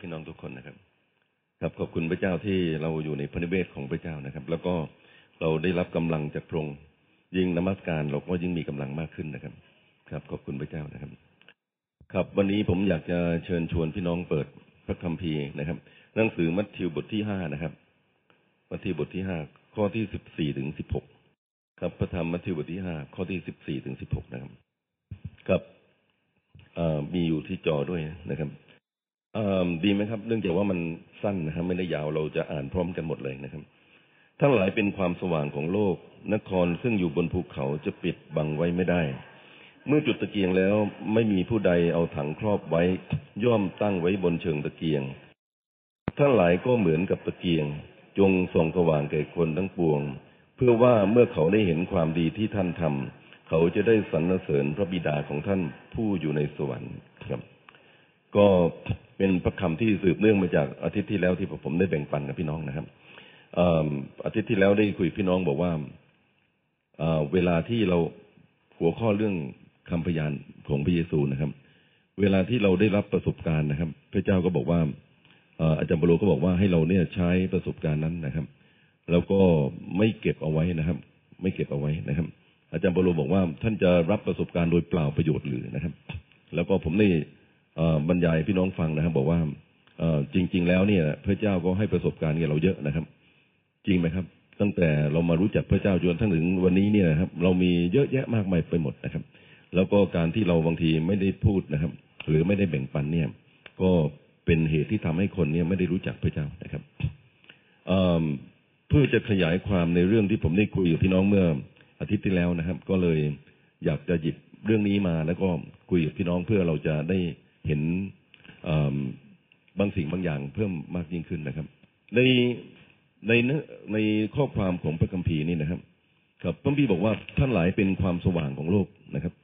พี่น้องทุกคนนะครับ ครับขอบคุณพระเจ้าที่เราอยู่ในพระนิเวศของพระเจ้านะครับ แล้วก็เราได้รับกำลังจากพระองค์ยิ่งนมัสการเราก็ยิ่งมีกำลังมากขึ้นนะครับ ครับ ขอบคุณพระเจ้านะครับ ครับวันนี้ผมอยากจะเชิญชวนพี่น้องเปิดพระคัมภีร์นะครับ หนังสือมัทธิวบทที่ห้านะครับ มัทธิวบทที่ห้าข้อที่สิบสี่ถึงสิบหกครับพระธรรมมัทธิวบทที่ห้าข้อที่สิบสี่ถึงสิบหกนะครับ ครับมีอยู่ที่จอด้วยนะครับ ดีไหมครับ เนื่องจากว่ามันสั้นนะครับ ไม่ได้ยาวเราจะอ่านพร้อมกันหมดเลยนะครับ ทั้งหลายเป็นความสว่างของโลก นครซึ่งอยู่บนภูเขาจะปิดบังไว้ไม่ได้ เมื่อจุดตะเกียงแล้วไม่มีผู้ใดเอาถังครอบไว้ ย่อมตั้งไว้บนเชิงตะเกียง ทั้งหลายก็เหมือนกับตะเกียง จงส่องสว่างแก่คนทั้งปวง เพื่อว่าเมื่อเขาได้เห็นความดีที่ท่านทำเขาจะได้สรรเสริญพระบิดาของท่านผู้อยู่ในสวรรค์ครับ ก็ เป็นพระคำที่สืบเนื่องมาจากอาทิตย์ที่แล้วที่ผมได้แบ่งปันกับพี่น้องนะครับอาทิตย์ที่แล้วได้คุยพี่น้องบอกว่าเวลาที่เราหัวข้อเรื่องคำพยานของพระเยซูนะครับ เวลาที่เราได้รับประสบการณ์นะครับ พระเจ้าก็บอกว่าอาจารย์บโลก็บอกว่าให้เราเนี่ยใช้ประสบการณ์นั้นนะครับ แล้วก็ไม่เก็บเอาไว้นะครับ ไม่เก็บเอาไว้นะครับ อาจารย์บโลบอกว่าท่านจะรับประสบการณ์โดยเปล่าประโยชน์หรือนะครับ แล้วก็ผมได้ บรรยายพี่น้องฟังนะครับ บอกว่าจริง ๆ แล้วเนี่ย พระเจ้าก็ให้ประสบการณ์กับเราเยอะนะครับ จริงไหมครับ ตั้งแต่เรามารู้จักพระเจ้าจนทั้งถึงวันนี้เนี่ยครับ เรามีเยอะแยะมากมายไปหมดนะครับ แล้วก็การที่เราบางทีไม่ได้พูดนะครับ หรือไม่ได้แบ่งปันเนี่ย ก็เป็นเหตุที่ทำให้คนเนี่ยไม่ได้รู้จักพระเจ้านะครับเพื่อจะขยายความในเรื่องที่ผมได้คุยกับพี่น้องเมื่ออาทิตย์ที่แล้วนะครับ ก็เลยอยากจะหยิบเรื่องนี้มาแล้วก็คุยกับพี่น้องเพื่อเราจะได้ เห็นบางสิ่งบางอย่างเพิ่มมากยิ่งขึ้นนะครับ ในในในข้อความของพระคัมภีร์นี่นะครับ ครับพระคัมภีร์บอกว่าท่านหลายเป็นความสว่างของโลกนะครับ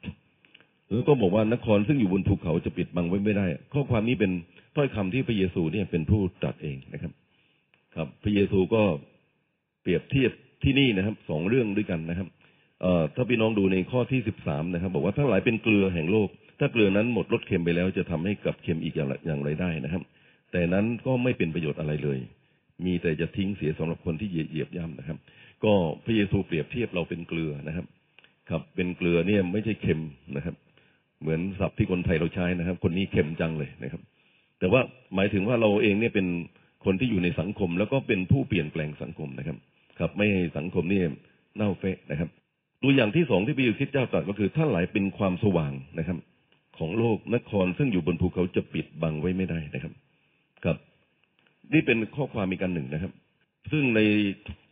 แล้วก็บอกว่านครซึ่งอยู่บนภูเขาจะปิดบังไว้ไม่ได้ ข้อความนี้เป็นถ้อยคำที่พระเยซูเนี่ยเป็นผู้ตรัสเองนะครับ ครับ พระเยซูก็เปรียบเทียบที่นี่นะครับสองเรื่องด้วยกันนะครับ เอ่อถ้าพี่น้องดูในข้อที่สิบสามนะครับ บอกว่าทั้งหลายเป็นเกลือแห่งโลก ถ้าเกลือนั้นหมดรสเค็มไปแล้วจะทำให้กลับเค็มอีกอย่างอย่างไรได้นะครับ แต่นั้นก็ไม่เป็นประโยชน์อะไรเลย มีแต่จะทิ้งเสียสำหรับคนที่เหยียบย่ำนะครับ ก็พระเยซูเปรียบเทียบเราเป็นเกลือนะครับ ครับเป็นเกลือเนี่ยไม่ใช่เค็มนะครับ เหมือนศัพท์ที่คนไทยเราใช้นะครับ คนนี้เค็มจังเลยนะครับ แต่ว่าหมายถึงว่าเราเองเนี่ยเป็นคนที่อยู่ในสังคม แล้วก็เป็นผู้เปลี่ยนแปลงสังคมนะครับ ครับ ไม่ให้สังคมนี่เน่าเฟะนะครับ ตัวอย่างที่สองที่พระเยซูคริสต์เจ้าตรัสก็คือท่านหลายเป็นความสว่างนะครับ ของโลกนคร ซึ่งอยู่บนภูเขาจะปิดบังไว้ไม่ได้นะครับ ครับ นี่เป็นข้อความมีกันหนึ่งนะครับ ซึ่งใน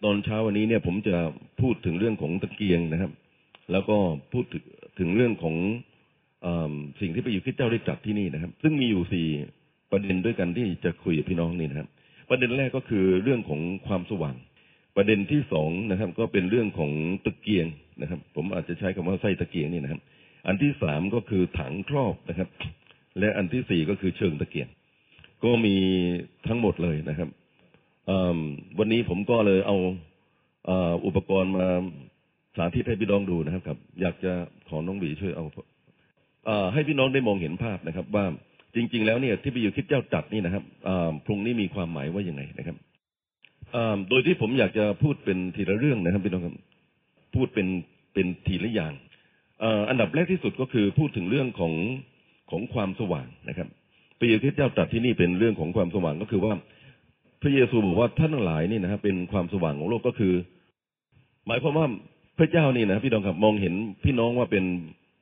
ตอนเช้าวันนี้เนี่ย ผมจะพูดถึงเรื่องของตะเกียงนะครับ แล้วก็พูดถึงเรื่องของอสิ่งที่พระเยซูคริสต์เจ้าได้จัดที่นี่นะครับ ซึ่งมีอยู่สี่ประเด็นด้วยกันที่จะคุยกับพี่น้องนี่นะครับ ประเด็นแรกก็คือเรื่องของความสว่าง ประเด็นที่สองนะครับ ก็เป็นเรื่องของตะเกียงนะครับ ผมอาจจะใช้คำว่าไส้ตะเกียงนี่นะครับ อันที่สามก็คือถังครอบนะครับ และอันที่สี่ก็คือเชิงตะเกียงก็มีทั้งหมดเลยนะครับวันนี้ผมก็เลยเอาอุปกรณ์มาสาธิตให้พี่น้องดูนะครับครับ อยากจะขอน้องบีช่วยเอาให้พี่น้องได้มองเห็นภาพนะครับ ว่าจริง ๆ แล้วเนี่ยที่ไปอยู่คิดเจ้าจัดนี่นะครับพรุ่งนี้มีความหมายว่ายังไงนะครับโดยที่ผมอยากจะพูดเป็นทีละเรื่องนะครับพี่น้องครับพูดเป็นเป็นทีละอย่าง อันดับแรกที่สุดก็คือพูดถึงเรื่องของของความสว่างนะครับ พระเยซูเจ้าตรัสที่นี่เป็นเรื่องของความสว่างก็คือว่า พระเยซูบอกว่าท่านทั้งหลายนี่นะครับเป็นความสว่างของโลกก็คือ หมายความว่าพระเจ้านี่นะพี่น้องครับมองเห็นพี่น้องว่าเป็น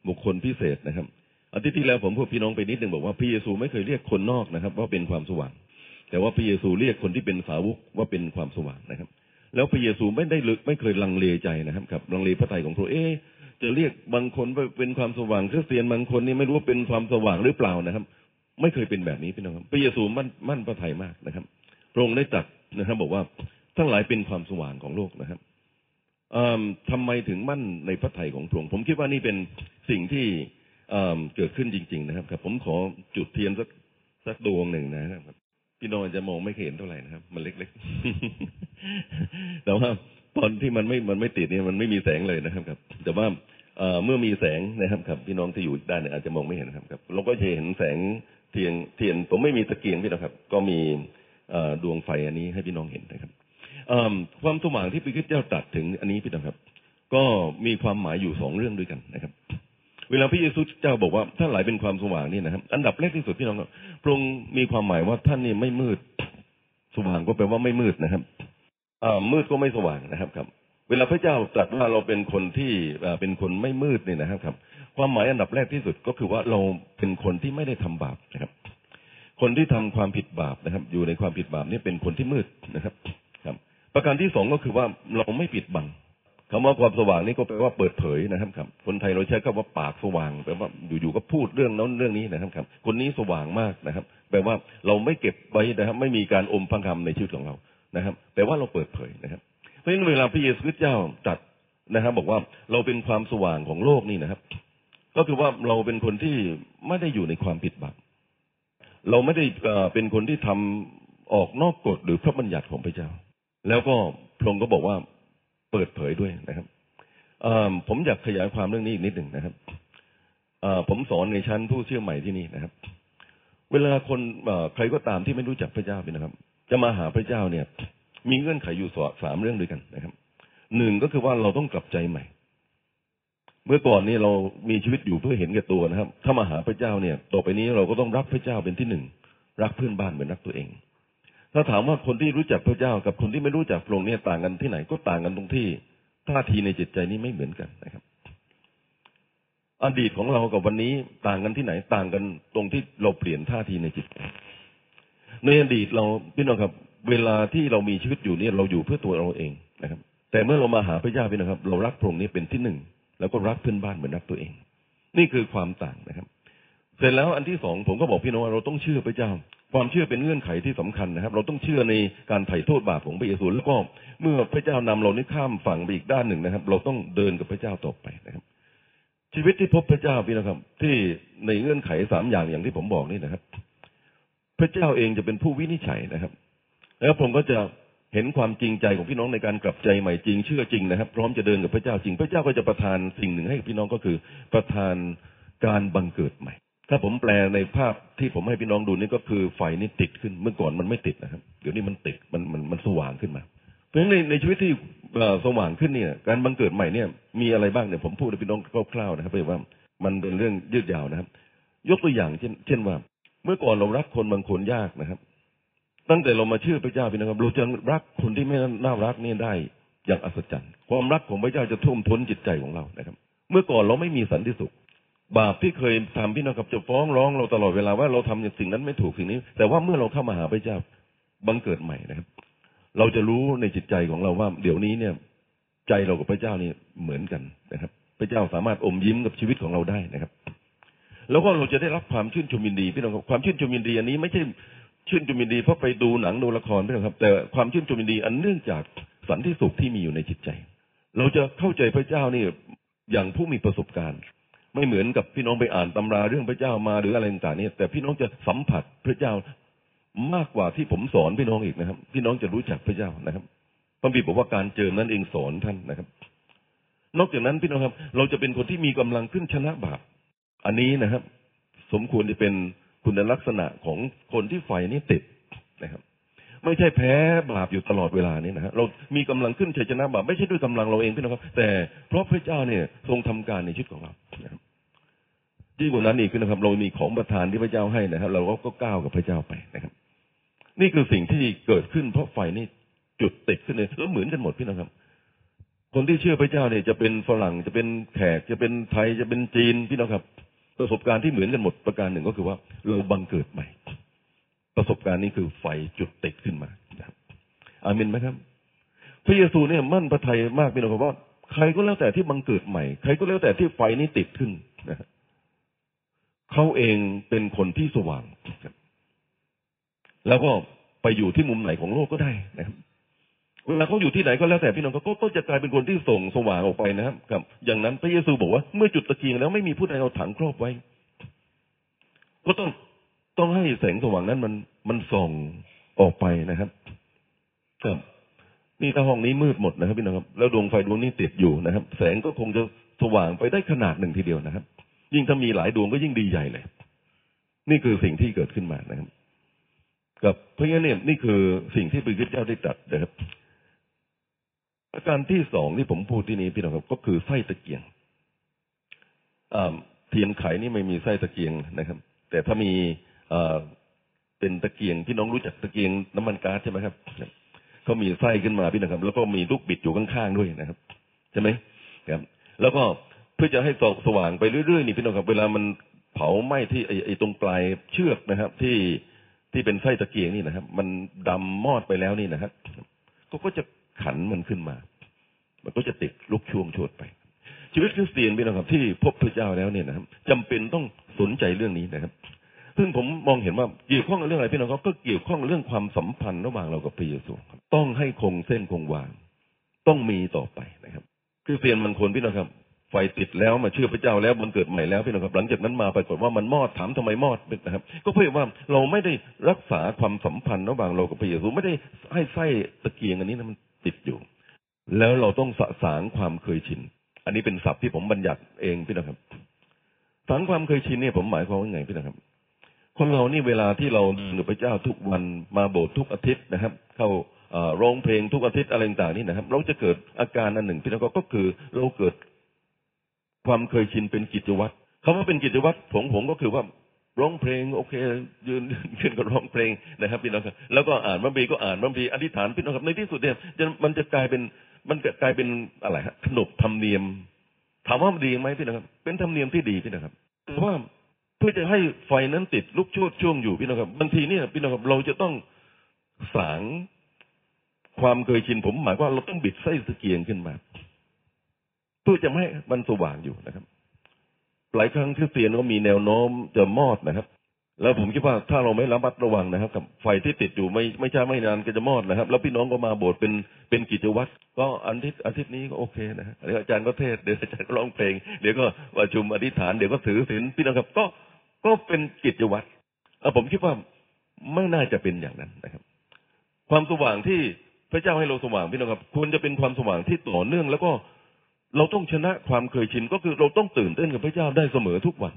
บุคคลพิเศษนะครับอาทิตย์ที่แล้วผมพูดพี่น้องไปนิดหนึ่งบอกว่าพระเยซูไม่เคยเรียกคนนอกนะครับ ว่าเป็นความสว่าง แต่ว่าพระเยซูเรียกคนที่เป็นสาวกว่าเป็นความสว่างนะครับ แล้วพระเยซูไม่ได้ลึกไม่เคยลังเลใจนะครับครับลังเลพระทัยของพระเอ๊ จะเรียกบางคนว่าเป็นความสว่างคริสเตียนบางคนนี่ไม่รู้ว่าเป็นความสว่างหรือเปล่านะครับ ไม่เคยเป็นแบบนี้พี่น้องครับพระเยซูมั่นมั่นพระทัยมากนะครับพระองค์ได้จัดนะครับ บอกว่าทั้งหลายเป็นความสว่างของโลกนะครับทำไมถึงมั่นในพระทัยของพระองค์ผมคิดว่านี่เป็นสิ่งที่เกิดขึ้นจริง ๆ นะครับครับ ผมขอจุดเทียนสักสักดวงหนึ่งนะครับพี่น้องจะมองไม่เห็นเท่าไหร่นะครับ มันเล็กๆแต่ว่าตอนที่มันไม่มันไม่ติดเนี่ยมันไม่มีแสงเลยนะครับครับ แต่ว่า เมื่อมีแสงนะครับครับพี่น้องที่อยู่ด้านเนี่ยอาจจะมองไม่เห็นครับครับเราก็จะเห็นแสงเทียนเทียนผมไม่มีตะเกียงพี่นะครับ ก็มีดวงไฟอันนี้ให้พี่น้องเห็นนะครับความสว่างที่พระคริสต์เจ้าตรัสถึงอันนี้พี่นะครับ ก็มีความหมายอยู่สองเรื่องด้วยกันนะครับ เวลาพระเยซูเจ้าบอกว่าท่านหลายเป็นความสว่างนี่นะครับ อันดับแรกที่สุดพี่น้องครับพระองค์มีความหมายว่าท่านนี่ไม่มืด สว่างก็แปลว่าไม่มืดนะครับมืดก็ไม่สว่างนะครับครับ เวลาพระเจ้าตรัสว่าเราเป็นคนที่เป็นคนไม่มืดเนี่ยนะครับ ความหมายอันดับแรกที่สุดก็คือว่าเราเป็นคนที่ไม่ได้ทำบาปนะครับ คนที่ทำความผิดบาปนะครับ อยู่ในความผิดบาปนี่เป็นคนที่มืดนะครับ ครับ ประการที่สองก็คือว่าเราไม่ปิดบังคำว่าความสว่างนี่ก็แปลว่าเปิดเผยนะครับครับ คนไทยเราใช้คำว่าปากสว่างแปลว่าอยู่ๆก็พูดเรื่องนั้นเรื่องนี้นะครับครับ คนนี้สว่างมากนะครับ แปลว่าเราไม่เก็บไว้นะครับ ไม่มีการอมพังคำในชีวิตของเรานะครับ แปลว่าเราเปิดเผยนะครับ ราะฉะนั้นเวลาพระเยซูคริสต์เจ้าตรัสนะครับบอกว่าเราเป็นความสว่างของโลกนี่นะครับ ก็คือว่าเราเป็นคนที่ไม่ได้อยู่ในความผิดบาปเราไม่ได้เป็นคนที่ทำออกนอกกฎหรือพระบัญญัติของพระเจ้า แล้วก็พระองค์ก็บอกว่าเปิดเผยด้วยนะครับผมอยากขยายความเรื่องนี้อีกนิดหนึ่งนะครับผมสอนในชั้นผู้เชื่อใหม่ที่นี่นะครับ เวลาคนใครก็ตามที่ไม่รู้จักพระเจ้าเนี่ยนะครับ จะมาหาพระเจ้าเนี่ย มีเงื่อนไขอยู่สามเรื่องด้วยกันนะครับหนึ่งก็คือว่าเราต้องกลับใจใหม่ เมื่อก่อนนี้เรามีชีวิตอยู่เพื่อเห็นแก่ตัวนะครับ ถ้ามาหาพระเจ้าเนี่ย ต่อไปนี้เราก็ต้องรักพระเจ้าเป็นที่หนึ่งรักเพื่อนบ้านเหมือนรักตัวเอง ถ้าถามว่าคนที่รู้จักพระเจ้ากับคนที่ไม่รู้จักพระองค์เนี่ยต่างกันที่ไหนก็ต่างกันตรงที่ท่าทีในจิตใจนี้ไม่เหมือนกันนะครับ อดีตของเรากับวันนี้ต่างกันที่ไหนต่างกันตรงที่เราเปลี่ยนท่าทีในจิตใจในอดีตเราพี่น้องครับ เวลาที่เรามีชีวิตอยู่เนี่ยเราอยู่เพื่อตัวเราเองนะครับ แต่เมื่อเรามาหาพระเจ้าพี่น้องครับ เรารักพระองค์นี้เป็นที่หนึ่งแล้วก็รักเพื่อนบ้านเหมือนรักตัวเอง นี่คือความต่างนะครับ เสร็จแล้วอันที่สองผมก็บอกพี่น้องว่าเราต้องเชื่อพระเจ้า ความเชื่อเป็นเงื่อนไขที่สำคัญนะครับ เราต้องเชื่อในการไถ่โทษบาปของพระเยซูแล้วก็เมื่อพระเจ้านำเรานี้ข้ามฝั่งไปอีกด้านหนึ่งนะครับ เราต้องเดินกับพระเจ้าต่อไปนะครับ ชีวิตที่พบพระเจ้าพี่นะครับ ที่ในเงื่อนไขสามอย่างอย่างที่ผมบอกนี่นะครับ พระเจ้าเองจะเป็นผู้วินิจฉัยนะครับ แล้วผมก็จะเห็นความจริงใจของพี่น้องในการกลับใจใหม่จริงเชื่อจริงนะครับ พร้อมจะเดินกับพระเจ้าจริง พระเจ้าก็จะประทานสิ่งหนึ่งให้กับพี่น้องก็คือ ประทานการบังเกิดใหม่ ถ้าผมแปลในภาพที่ผมให้พี่น้องดูนี่ก็คือไฟนี่ติดขึ้นเมื่อก่อนมันไม่ติดนะครับ เดี๋ยวนี้มันติดมันมันมันสว่างขึ้นมา เพราะฉะนั้นในในชีวิตที่สว่างขึ้นเนี่ยการบังเกิดใหม่เนี่ยมีอะไรบ้างเนี่ยผมพูดให้พี่น้องคร่าวๆนะครับเพราะว่ามันเป็นเรื่องยืดยาวนะครับ ยกตัวอย่างเช่น เช่นว่า เมื่อก่อนเรารักคนบางคนยากนะครับ ตั้งแต่เรามาเชื่อพระเจ้าพี่นะครับเราจะรักคนที่ไม่น่ารักนี่ได้อย่างอัศจรรย์ความรักของพระเจ้าจะท่วมท้นจิตใจของเรานะครับ เมื่อก่อนเราไม่มีสันติสุข บาปที่เคยทำพี่น้องกับจะฟ้องร้องเราตลอดเวลาว่าเราทำอย่างสิ่งนั้นไม่ถูกสิ่งนี้ แต่ว่าเมื่อเราเข้ามาหาพระเจ้าบังเกิดใหม่นะครับ เราจะรู้ในจิตใจของเราว่า เดี๋ยวนี้เนี่ย ใจเรากับพระเจ้านี่เหมือนกันนะครับ พระเจ้าสามารถอมยิ้มกับชีวิตของเราได้นะครับ แล้วก็เราจะได้รับความชื่นชมยินดีพี่น้องครับความชื่นชมยินดีอันนี้ไม่ใช่ ชื่นชมยินดีเพราะไปดูหนังดูละครพี่น้องครับ แต่ความชื่นชมยินดีอันเนื่องจากสันติสุขที่มีอยู่ในจิตใจ เราจะเข้าใจพระเจ้านี่อย่างผู้มีประสบการณ์ ไม่เหมือนกับพี่น้องไปอ่านตำราเรื่องพระเจ้ามาหรืออะไรต่างๆเนี่ยแต่พี่น้องจะสัมผัสพระเจ้ามากกว่าที่ผมสอนพี่น้องอีกนะครับ พี่น้องจะรู้จักพระเจ้านะครับพระบิดบอกว่าการเจิมนั้นเองสอนท่านนะครับ นอกจากนั้นพี่น้องครับ เราจะเป็นคนที่มีกำลังขึ้นชนะบาปอันนี้นะครับ สมควรจะเป็น คุณลักษณะของคนที่ไฟนี่ติดนะครับ ไม่ใช่แพ้บาปอยู่ตลอดเวลานี้นะฮะเรามีกำลังขึ้นชัยชนะบาปไม่ใช่ด้วยกำลังเราเองพี่น้องครับ แต่เพราะพระเจ้าเนี่ยทรงทำการในชีวิตของเรานะครับยิ่งกว่านั้นอีกพี่นะครับ เรามีของประทานที่พระเจ้าให้นะครับ เราก็ก้าวกับพระเจ้าไปนะครับ นี่คือสิ่งที่เกิดขึ้น เพราะไฟนี่จุดติดขึ้นเลยแล้วเหมือนกันหมดพี่น้องครับ คนที่เชื่อพระเจ้าเนี่ยจะเป็นฝรั่งจะเป็นแขกจะเป็นไทยจะเป็นจีนพี่น้องครับ ประสบการณ์ที่เหมือนกันหมดประการหนึ่งก็คือว่าเราบังเกิดใหม่ ประสบการณ์นี้คือไฟจุดติดขึ้นมาครับอามินไหมครับ พระเยซูเนี่ยมั่นพระทัยมากพี่น้องครับว่าใครก็แล้วแต่ที่บังเกิดใหม่ ใครก็แล้วแต่ที่ไฟนี้ติดขึ้นนะเขาเองเป็นคนที่สว่าง แล้วก็ไปอยู่ที่มุมไหนของโลกก็ได้นะครับ เวลาเขาอยู่ที่ไหนก็แล้วแต่พี่น้องก็ก็จะกลายเป็นคนที่ส่งสว่างออกไปนะครับครับ อย่างนั้นพระเยซูบอกว่าเมื่อจุดตะเกียงแล้วไม่มีผู้ใดเอาถังครอบไว้ ก็ต้องต้องให้แสงสว่างนั้นมันมันส่องออกไปนะครับครับนี่ถ้าห้องนี้มืดหมดนะครับพี่น้องครับ แล้วดวงไฟดวงนี้ติดอยู่นะครับ แสงก็คงจะสว่างไปได้ขนาดหนึ่งทีเดียวนะครับ ยิ่งถ้ามีหลายดวงก็ยิ่งดีใหญ่เลย นี่คือสิ่งที่เกิดขึ้นมานะครับกับเพราะงั้นเนี่ยนี่คือสิ่งที่พระพุทธเจ้าได้ตรัสนะครับ อาการที่สองที่ผมพูดที่นี้พี่น้องครับก็คือไส้ตะเกียงอ่าเทียนไขนี่ไม่มีไส้ตะเกียงนะครับ แต่ถ้ามีอ่าเป็นตะเกียงพี่น้องรู้จักตะเกียงน้ำมันก๊าซใช่ไหมครับเขามีไส้ขึ้นมาพี่นะครับ แล้วก็มีลูกบิดอยู่ข้างๆด้วยนะครับใช่ไหมครับ แล้วก็เพื่อจะให้สว่างไปเรื่อยๆนี่พี่น้องครับ เวลามันเผาไหม้ที่ไอ้ไอ้ตรงปลายเชือกนะครับ ที่ที่เป็นไส้ตะเกียงนี่นะครับ มันดำมอดไปแล้วนี่นะครับก็ก็จะ ขันมันขึ้นมา มันก็จะติดลุกช่วงโชดไป ชีวิตคริสเตียนพี่น้องครับที่พบพระเจ้าแล้วเนี่ยนะครับจำเป็นต้องสนใจเรื่องนี้นะครับ ซึ่งผมมองเห็นว่าเกี่ยวข้องกับเรื่องอะไรพี่น้องครับก็เกี่ยวข้องเรื่องความสัมพันธ์ระหว่างเรากับพระเยซูครับต้องให้คงเส้นคงวาต้องมีต่อไปนะครับคริสเตียนบางคนพี่น้องครับไฟติดแล้วมาเชื่อพระเจ้าแล้วมันเกิดใหม่แล้วพี่น้องครับ หลังจากนั้นมาปรากฏว่ามันมอดถามทำไมมอดนะครับ ก็เพราะว่าเราไม่ได้รักษาความสัมพันธ์ระหว่างเรากับพระเยซูไม่ได้ให้ไส้ตะเกียงอันนี้นะมัน ติดอยู่ แล้วเราต้องสะสางความเคยชิน อันนี้เป็นศัพท์ที่ผมบัญญัติเองพี่น้องครับ สางความเคยชินเนี่ยผมหมายความว่าไงพี่น้องครับ คนเรานี่เวลาที่เราเดินพระเจ้าทุกวันมาโบสถ์ทุกอาทิตย์นะครับ เข้าร้องเพลงทุกอาทิตย์อะไรต่างๆนี่นะครับ เราจะเกิดอาการอันหนึ่งพี่น้องก็คือเราเกิดความเคยชินเป็นกิจวัตรคำว่าเป็นกิจวัตรผมผมก็คือว่า ร้องเพลงโอเค ยืนยืนก็ร้องเพลงนะครับพี่น้องครับแล้วก็อ่านบัมพีก็อ่านบัมพีอธิษฐานพี่น้องครับในที่สุดเนี่ยจะมันจะกลายเป็นมันกลายเป็นอะไรฮะขนบธรรมเนียม ถามว่ามันดีไหมพี่น้องครับ เป็นธรรมเนียมที่ดีพี่น้องครับแต่ว่าเพื่อจะให้ไฟนั้นติดลุกโชดช่วงอยู่พี่น้องครับบางทีเนี่ยพี่น้องครับเราจะต้องสางความเคยชินผมหมายว่าเราต้องบิดไส้ตะเกียงขึ้นมาเพื่อจะไม่ให้มันสว่างอยู่นะครับ หลายครั้งที่เตียนก็มีแนวโน้มจะมอดนะครับ แล้วผมคิดว่าถ้าเราไม่ระมัดระวังนะครับ กับไฟที่ติดอยู่ไม่ไม่ช้าไม่นานก็จะมอดนะครับ แล้วพี่น้องก็มาโบสถ์เป็นเป็นกิจวัตรก็อาทิตย์อาทิตย์นี้ก็โอเคนะฮะเดี๋ยวอาจารย์ก็เทศเดี๋ยวอาจารย์ก็ร้องเพลงเดี๋ยวก็ประชุมอธิษฐานเดี๋ยวก็ถือศีลพี่น้องครับ ก็ก็เป็นกิจวัตรผมคิดว่าไม่น่าจะเป็นอย่างนั้นนะครับ ความสว่างที่พระเจ้าให้เราสว่างพี่น้องครับควรจะเป็นความสว่างที่ต่อเนื่องแล้วก็ เราต้องชนะความเคยชินก็คือเราต้องตื่นเต้นกับพระเจ้าได้เสมอทุกวัน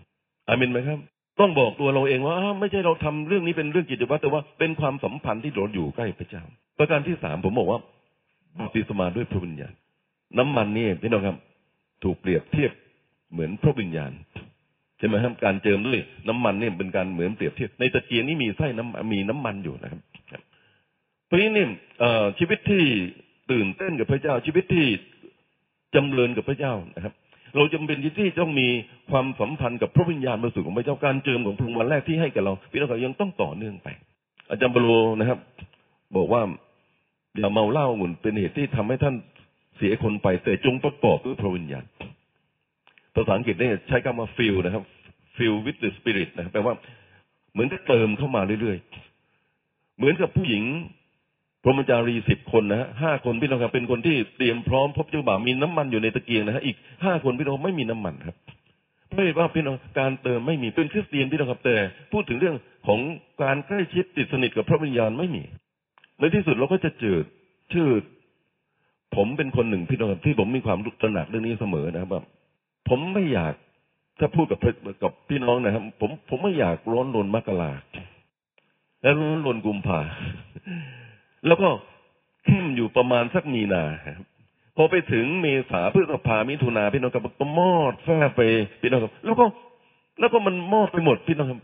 อามินไหมครับ ต้องบอกตัวเราเองว่าไม่ใช่เราทำเรื่องนี้เป็นเรื่องกิจวัตรแต่ว่าเป็นความสัมพันธ์ที่เราอยู่ใกล้พระเจ้า ประการที่สามผมบอกว่าบัพติศมาด้วยพระวิญญาณ น้ำมันนี่พี่น้องครับ ถูกเปรียบเทียบเหมือนพระวิญญาณใช่ไหมครับการเจิมด้วยน้ำมันนี่เป็นการเหมือนเปรียบเทียบในตะเกียงนี่มีไส้น้ำมีน้ำมันอยู่นะครับเพราะนี้นี่ชีวิตที่ตื่นเต้นกับพระเจ้าชีวิตที่ จำเริญกับพระเจ้านะครับ เราจำเป็นที่ต้องมีความสัมพันธ์กับพระวิญญาณบริสุทธิ์ของพระเจ้าการเจิมของพระองค์วันแรกที่ให้กับเราพี่น้องยังต้องต่อเนื่องไป อาจารย์บโลนะครับ บอกว่าอย่าเมาเหล้าหมุนเป็นเหตุที่ทำให้ท่านเสียคนไปแต่จงประกอบด้วยพระวิญญาณภาษาอังกฤษเนี่ยใช้คำว่า fill นะครับ fill with the spirit นะแปลว่าเหมือนกับเติมเข้ามาเรื่อยๆ เหมือนกับผู้หญิง พรหมจารีสิบคนนะฮะห้าคนพี่น้องครับเป็นคนที่เตรียมพร้อมพบเจ้าบ่าวมีน้ำมันอยู่ในตะเกียงนะฮะอีกห้าคนพี่น้องไม่มีน้ำมันครับไม่ว่าพี่น้องการเติมไม่มีเป็นคริสเตียนพี่น้องครับแต่ พูดถึงเรื่องของการใกล้ชิดติดสนิทกับพระวิญญาณไม่มีในที่สุดเราก็จะเจอชื่อผมเป็นคนหนึ่งพี่น้องครับที่ผมมีความตระหนักเรื่องนี้เสมอนะครับผมไม่อยากถ้าพูดกับกับพี่น้องนะครับ ผมผมไม่อยากร้อนรนมกราและร้อนรนกุมภา แล้วก็เข้มอยู่ประมาณสักมีนาครับพอไปถึงเมษาพฤษภามิถุนาพี่น้องครับก็มอดแฟไปพี่น้องครับแล้วก็ แล้วก็มันมอดไปหมดพี่น้องครับ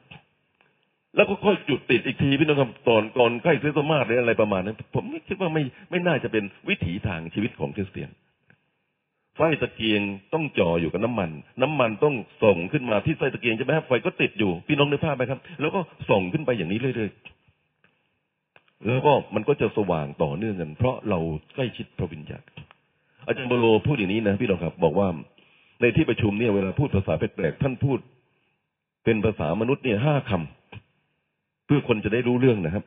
แล้วก็ค่อยจุดติดอีกทีพี่น้องครับตอนก่อนใกล้คริสต์มาสหรืออะไรประมาณนั้น ผมคิดว่าไม่ไม่น่าจะเป็นวิถีทางชีวิตของคริสเตียนไฟตะเกียงต้องจ่ออยู่กับน้ำมัน น้ำมันต้องส่งขึ้นมาที่ไฟตะเกียงใช่ไหมครับไฟก็ติดอยู่พี่น้องนึกภาพไหมครับ แล้วก็ส่งขึ้นไปอย่างนี้เรื่อยๆ แล้วก็มันก็จะสว่างต่อเนื่องกัน เพราะเราใกล้ชิดพระวิญญาณอาจารย์บโลพูดอย่างนี้นะพี่น้องครับ บอกว่าในที่ประชุมเนี่ยเวลาพูดภาษาแปลกๆท่านพูด เป็นภาษามนุษย์เนี่ยห้าคำเพื่อคนจะได้รู้เรื่องนะครับ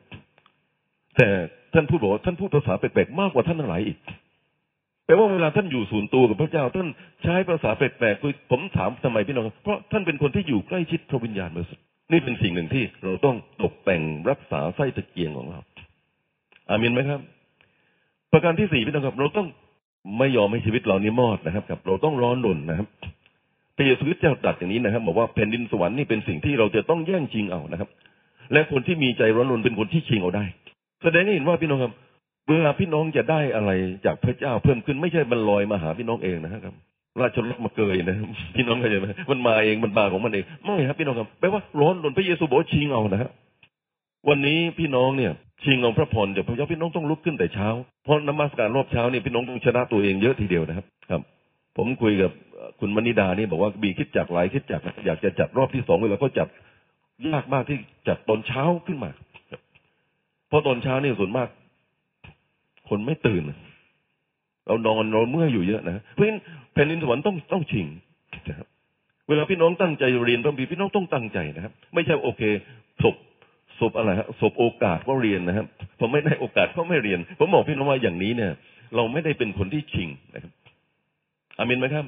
แต่ท่านพูดบอกว่าท่านพูดภาษาแปลกๆมากกว่าท่านทั้งหลายอีกแปลว่าเวลาท่านอยู่ศูนย์ตัวกับพระเจ้า ท่านใช้ภาษาแปลกๆคือผมถามทำไมพี่น้องเพราะท่านเป็นคนที่อยู่ใกล้ชิดพระวิญญาณบริสุทธิ์นี่เป็นสิ่งหนึ่งที่เราต้องตกแต่งรักษาไส้ตะเกียงของเรา อามินไหมครับ ประการที่สี่พี่น้องครับ เราต้องไม่ยอมให้ชีวิตเรานี้มอดนะครับกับ เราต้องร้อนรนนะครับพระเยซูคริสต์เจ้าตรัสอย่างนี้นะครับบอกว่าแผ่นดินสวรรค์นี่เป็นสิ่งที่เราจะต้องแย่งชิงเอานะครับ และคนที่มีใจร้อนรนเป็นคนที่ชิงเอาได้ แสดงให้เห็นว่าพี่น้องครับเวลาพี่น้องจะได้อะไรจากพระเจ้าเพิ่มขึ้นไม่ใช่มันลอยมาหาพี่น้องเองนะครับราชรถมาเกยนะพี่น้องเข้าใจไหมมันมาเองมันมาของมันเองไม่ครับพี่น้องครับแปลว่าร้อนรนพระเยซูบอกชิงเอานะครับ วันนี้พี่น้องเนี่ยชิงเอาพระพรจากพระเจ้าพี่น้องต้องลุกขึ้นแต่เช้า เพราะนมัสการรอบเช้านี่พี่น้องต้องชนะตัวเองเยอะทีเดียวนะครับ ครับ ผมคุยกับคุณมณิดานี่บอกว่ามีคิดจักหลายคิดจักอยากจะจัดรอบที่สองเวลาก็จัดยากมากที่จัดตอนเช้าขึ้นมาเพราะตอนเช้านี่ส่วนมาก คนไม่ตื่น เรานอนเราเมื่อยอยู่เยอะนะเพราะฉะนั้นแผ่นดินสวรรค์ต้องต้องชิงนะครับเวลาพี่น้องตั้งใจเรียนพระคัมภีพี่น้องต้องตั้งใจนะครับ ไม่ใช่โอเคศพ ศพอะไรฮะศพโอกาสก็เรียนนะครับผมไม่ได้โอกาสก็ไม่เรียน ผมบอกพี่น้องว่าอย่างนี้เนี่ย เราไม่ได้เป็นคนที่ชิงนะครับอามินไหมครับ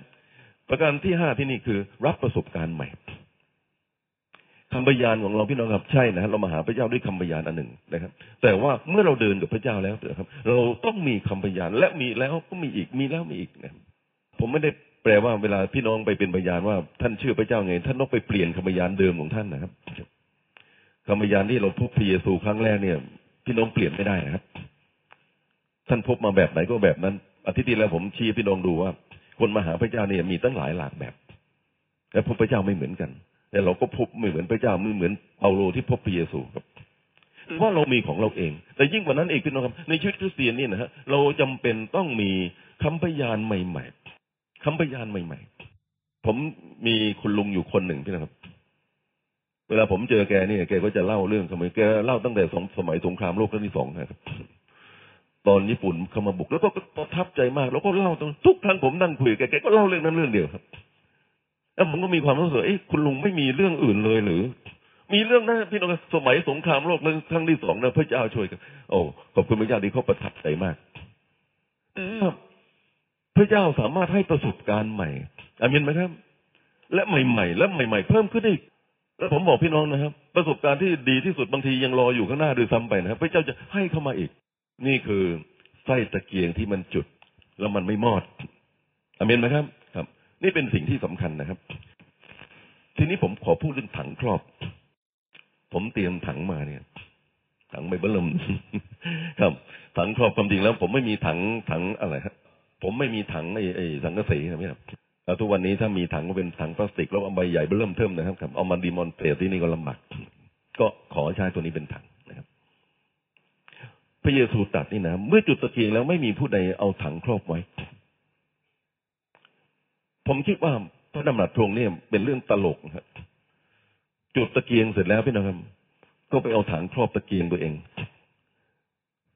ประการที่ห้าที่นี่คือ รับประสบการณ์ใหม่คำพยานของเราพี่น้องครับใช่นะฮะเรามาหาพระเจ้าด้วยคำพยานอันหนึ่งนะครับ แต่ว่าเมื่อเราเดินกับพระเจ้าแล้วนะครับ เราต้องมีคำพยานและมีแล้วก็มีอีกมีแล้วมีอีกนะครับผมไม่ได้แปลว่าเวลาพี่น้องไปเป็นพยานว่าท่านเชื่อพระเจ้าไง ท่านต้องไปเปลี่ยนคำพยานเดิมของท่านนะครับ คำพยานที่เราพบพระเยซูครั้งแรกเนี่ย พี่น้องเปลี่ยนไม่ได้นะครับ ท่านพบมาแบบไหนก็แบบนั้น อาทิตย์ที่แล้วผมชี้ให้พี่น้องดูว่า คนมาหาพระเจ้าเนี่ยมีตั้งหลายหลากแบบ และพบพระเจ้าไม่เหมือนกัน แต่เราก็พบไม่เหมือนพระเจ้าไม่เหมือนเปาโลที่พบพระเยซูครับว่าเรามีของเราเอง แต่ยิ่งกว่านั้นเองพี่น้องครับในชีวิตคริสเตียนนี่นะฮะเราจำเป็นต้องมีคำพยานใหม่ ๆคำพยานใหม่ ๆ ผมมีคุณลุงอยู่คนหนึ่งพี่นะครับ เวลาผมเจอแกเนี่ยแกก็จะเล่าเรื่องสมัยแกเล่าตั้งแต่สองสมัยสงครามโลกครั้งที่สองนะครับตอนญี่ปุ่นเข้ามาบุกแล้วก็ประทับใจมาก แล้วก็เล่าตรงทุกครั้งผมนั่งคุยกับแกแกก็เล่าเรื่องนั้นเรื่องเดียวครับแล้วผมก็มีความรู้สึกเอ้คุณลุงไม่มีเรื่องอื่นเลยหรือ มีเรื่องนั้นพี่น้องสมัยสงครามโลกครั้งที่สองนะพระเจ้าช่วยกันโอ้ขอบคุณพระเจ้าที่เขาประทับใจมากเออพระเจ้าสามารถให้ประสบการณ์ใหม่อามินไหมครับ และใหม่ ๆ และใหม่ ๆ เพิ่มขึ้นอีก แล้วผมบอกพี่น้องนะครับ ประสบการณ์ที่ดีที่สุดบางทียังรออยู่ข้างหน้าด้วยซ้ำไปนะครับ พระเจ้าจะให้เข้ามาอีก นี่คือไส้ตะเกียงที่มันจุด แล้วมันไม่มอดอามินไหมครับ ครับ นี่เป็นสิ่งที่สำคัญนะครับ ทีนี้ผมขอพูดเรื่องถังครอบ ผมเตรียมถังมาเนี่ย ถังไม่เบิ่มครับ ถังครอบความจริงแล้ว ผมไม่มีถังถังอะไรครับผมไม่มีถังไอ้ไอ้สังกะสีนะพี่ครับ แล้วทุกวันนี้ถ้ามีถังก็เป็นถังพลาสติกแล้วเอาใบใหญ่เบิ่มเทิมนะครับเอามาดีมอนเตรที่นี่ก็ลำบากก็ขอใช้ตัวนี้เป็นถังนะครับ พระเยซูตรัสนี่นะเมื่อจุดตะเกียงแล้วไม่มีผู้ใดเอาถังครอบไว้ ผมคิดว่าพระดำรัสตรงเนี่ยเป็นเรื่องตลกนะครับจุดตะเกียงเสร็จแล้วพี่น้องครับ ก็ไปเอาถังครอบตะเกียงตัวเอง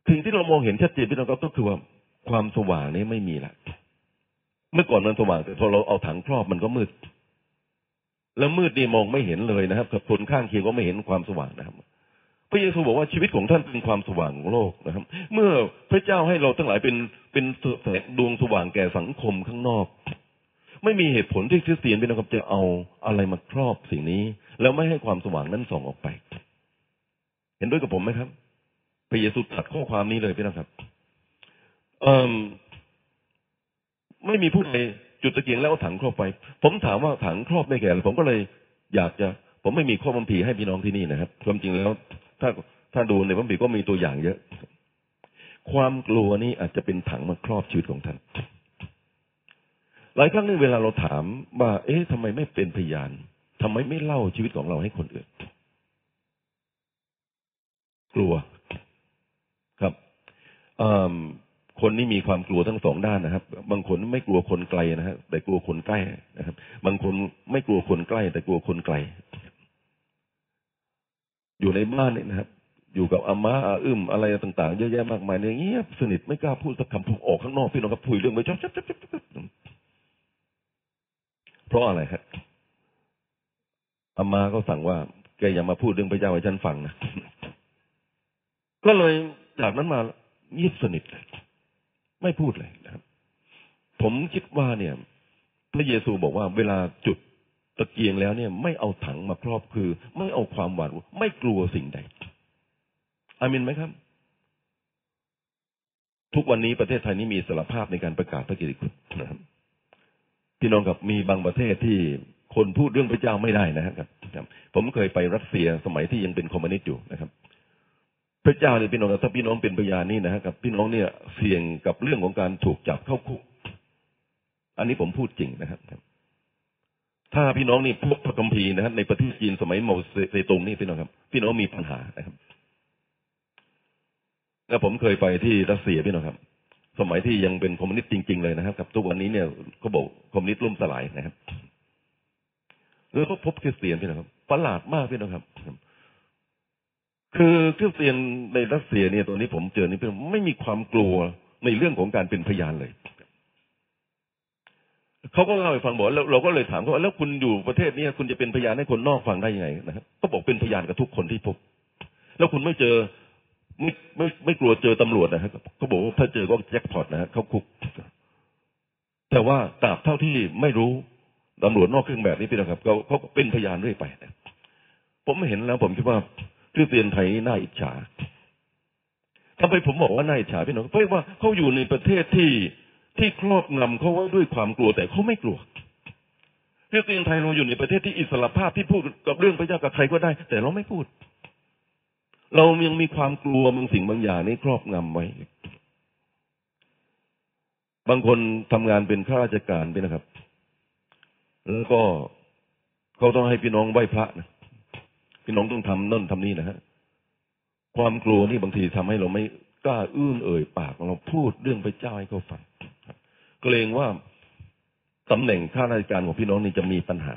สิ่งที่เรามองเห็นชัดเจนพี่น้องครับก็คือว่าความสว่างนี้ไม่มีละ เมื่อก่อนมันสว่างแต่พอเราเอาถังครอบมันก็มืด แล้วมืดนี่มองไม่เห็นเลยนะครับกับคนข้างเคียงก็ไม่เห็นความสว่างนะครับ พระเยซูบอกว่าชีวิตของท่านเป็นความสว่างของโลกนะครับ เมื่อพระเจ้าให้เราทั้งหลายเป็นเป็นแสงดวงสว่างแก่สังคมข้างนอก ไม่มีเหตุผลที่คริสเตียนพี่น้องครับจะเอาอะไรมาครอบสิ่งนี้ แล้วไม่ให้ความสว่างนั้นส่องออกไป เห็นด้วยกับผมไหมครับ พระเยซูตรัสข้อความนี้เลยพี่น้องครับเอ่อ ไม่มีผู้ใดจุดตะเกียงแล้วเอาถังครอบไป ผมถามว่าถังครอบได้แก่อะไรผมก็เลยอยากจะ ผมไม่มีข้อบัมพีร์ให้พี่น้องที่นี่นะครับความจริงแล้ว ถ้าถ้าดูในบัมพีร์ก็มีตัวอย่างเยอะ ความกลัวนี่อาจจะเป็นถังมาครอบชีวิตของท่านหลายครั้งในเวลาเราถามว่า เอ๊ะทำไมไม่เป็นพยานทำไมไม่เล่าชีวิตของเราให้คนอื่น กลัวครับอืม คนนี่มีความกลัวทั้งสองด้านนะครับ บางคนไม่กลัวคนไกลนะฮะแต่กลัวคนใกล้นะครับ บางคนไม่กลัวคนใกล้ แต่กลัวคนไกล อยู่ในบ้านเนี่ยนะครับ อยู่กับอาม่าอาอึมอะไรต่างๆเยอะแยะมากมายเนี่ยเงียบสนิทไม่กล้าพูดสักคำพอออกข้างนอกพี่น้องครับคุยเรื่องไปชับชับชับชับชับเพราะอะไรครับอาม่าก็สั่งว่า แกอย่ามาพูดเรื่องพระเจ้าให้ฉันฟังนะก็เลยจากนั้นมาเงียบสนิทเลย ไม่พูดเลยนะครับ ผมคิดว่าเนี่ย พระเยซูบอกว่าเวลาจุดตะเกียงแล้วเนี่ย ไม่เอาถังมาครอบคือ ไม่เอาความหวาดกลัวไม่กลัวสิ่งใดอามินไหมครับ ทุกวันนี้ประเทศไทยนี้มีสารภาพในการประกาศพระกิตติคุณนะครับพี่น้องครับมีบางประเทศที่คนพูดเรื่องพระเจ้าไม่ได้นะครับครับ ผมเคยไปรัสเซียสมัยที่ยังเป็นคอมมิวนิสต์อยู่นะครับ พระเจ้าเนี่ยพี่น้องครับถ้าพี่น้องเป็นพยานนี่นะครับพี่น้องเนี่ยเสี่ยงกับเรื่องของการถูกจับเข้าคุก อันนี้ผมพูดจริงนะครับ ถ้าพี่น้องนี่พบพระคัมภีร์นะครับในประเทศจีนสมัยเหมาเจ๋อตงนี่พี่น้องครับ พี่น้องมีปัญหานะครับแล้วผมเคยไปที่รัสเซียพี่น้องครับ สมัยที่ยังเป็นคอมมิวนิสต์จริง ๆ เลยนะครับกับทุกวันนี้เนี่ยเขาบอกคอมมิวนิสต์ล่มสลายนะครับแล้วก็พบคริสเตียนพี่น้องครับประหลาดมากพี่น้องครับ คือคริสเตียนในรัสเซียเนี่ยตอนนี้ผมเจอนี่เป็นไม่มีความกลัวในเรื่องของการเป็นพยานเลยเขาก็เล่าให้ฟังบอกแล้วเราก็เลยถามเขาว่าแล้วคุณอยู่ประเทศนี้คุณจะเป็นพยานให้คนนอกฟังได้ยังไงนะครับก็บอกเป็นพยานกับทุกคนที่พบ แล้วคุณไม่เจอไม่ไม่ไม่กลัวเจอตำรวจนะครับเขาบอกว่าถ้าเจอก็แจ็คพอตนะฮะเขาคุก แต่ว่าตราบเท่าที่ไม่รู้ตำรวจนอกเครื่องแบบนี้พี่นะครับเขาเขาก็เป็นพยานเรื่อยไปนะผมเห็นแล้ว ผมคิดว่า ริสเตียนไทยน่าอิจฉาทำไมผมบอกว่าน่าอิจฉาพี่น้องเพราะว่าเขาอยู่ในประเทศที่ที่ครอบงำเขาไว้ด้วยความกลัวแต่เขาไม่กลัวคริสเตียนไทยเราอยู่ในประเทศที่อิสระภาพที่พูดกับเรื่องพระเจ้ากับใครก็ได้ แต่เราไม่พูด เรายังมีความกลัวบางสิ่งบางอย่างนี้ครอบงำไว้ บางคนทำงานเป็นข้าราชการไปนะครับ แล้วก็เขาต้องให้พี่น้องไหว้พระนะ พี่น้องต้องทำนั่นทำนี่นะฮะความกลัวนี่บางทีทำให้เราไม่กล้าอื้นเอ่ยปากเราพูดเรื่องพระเจ้าให้เขาฟังเกรงว่าตำแหน่งข้าราชการของพี่น้องนี่จะมีปัญหา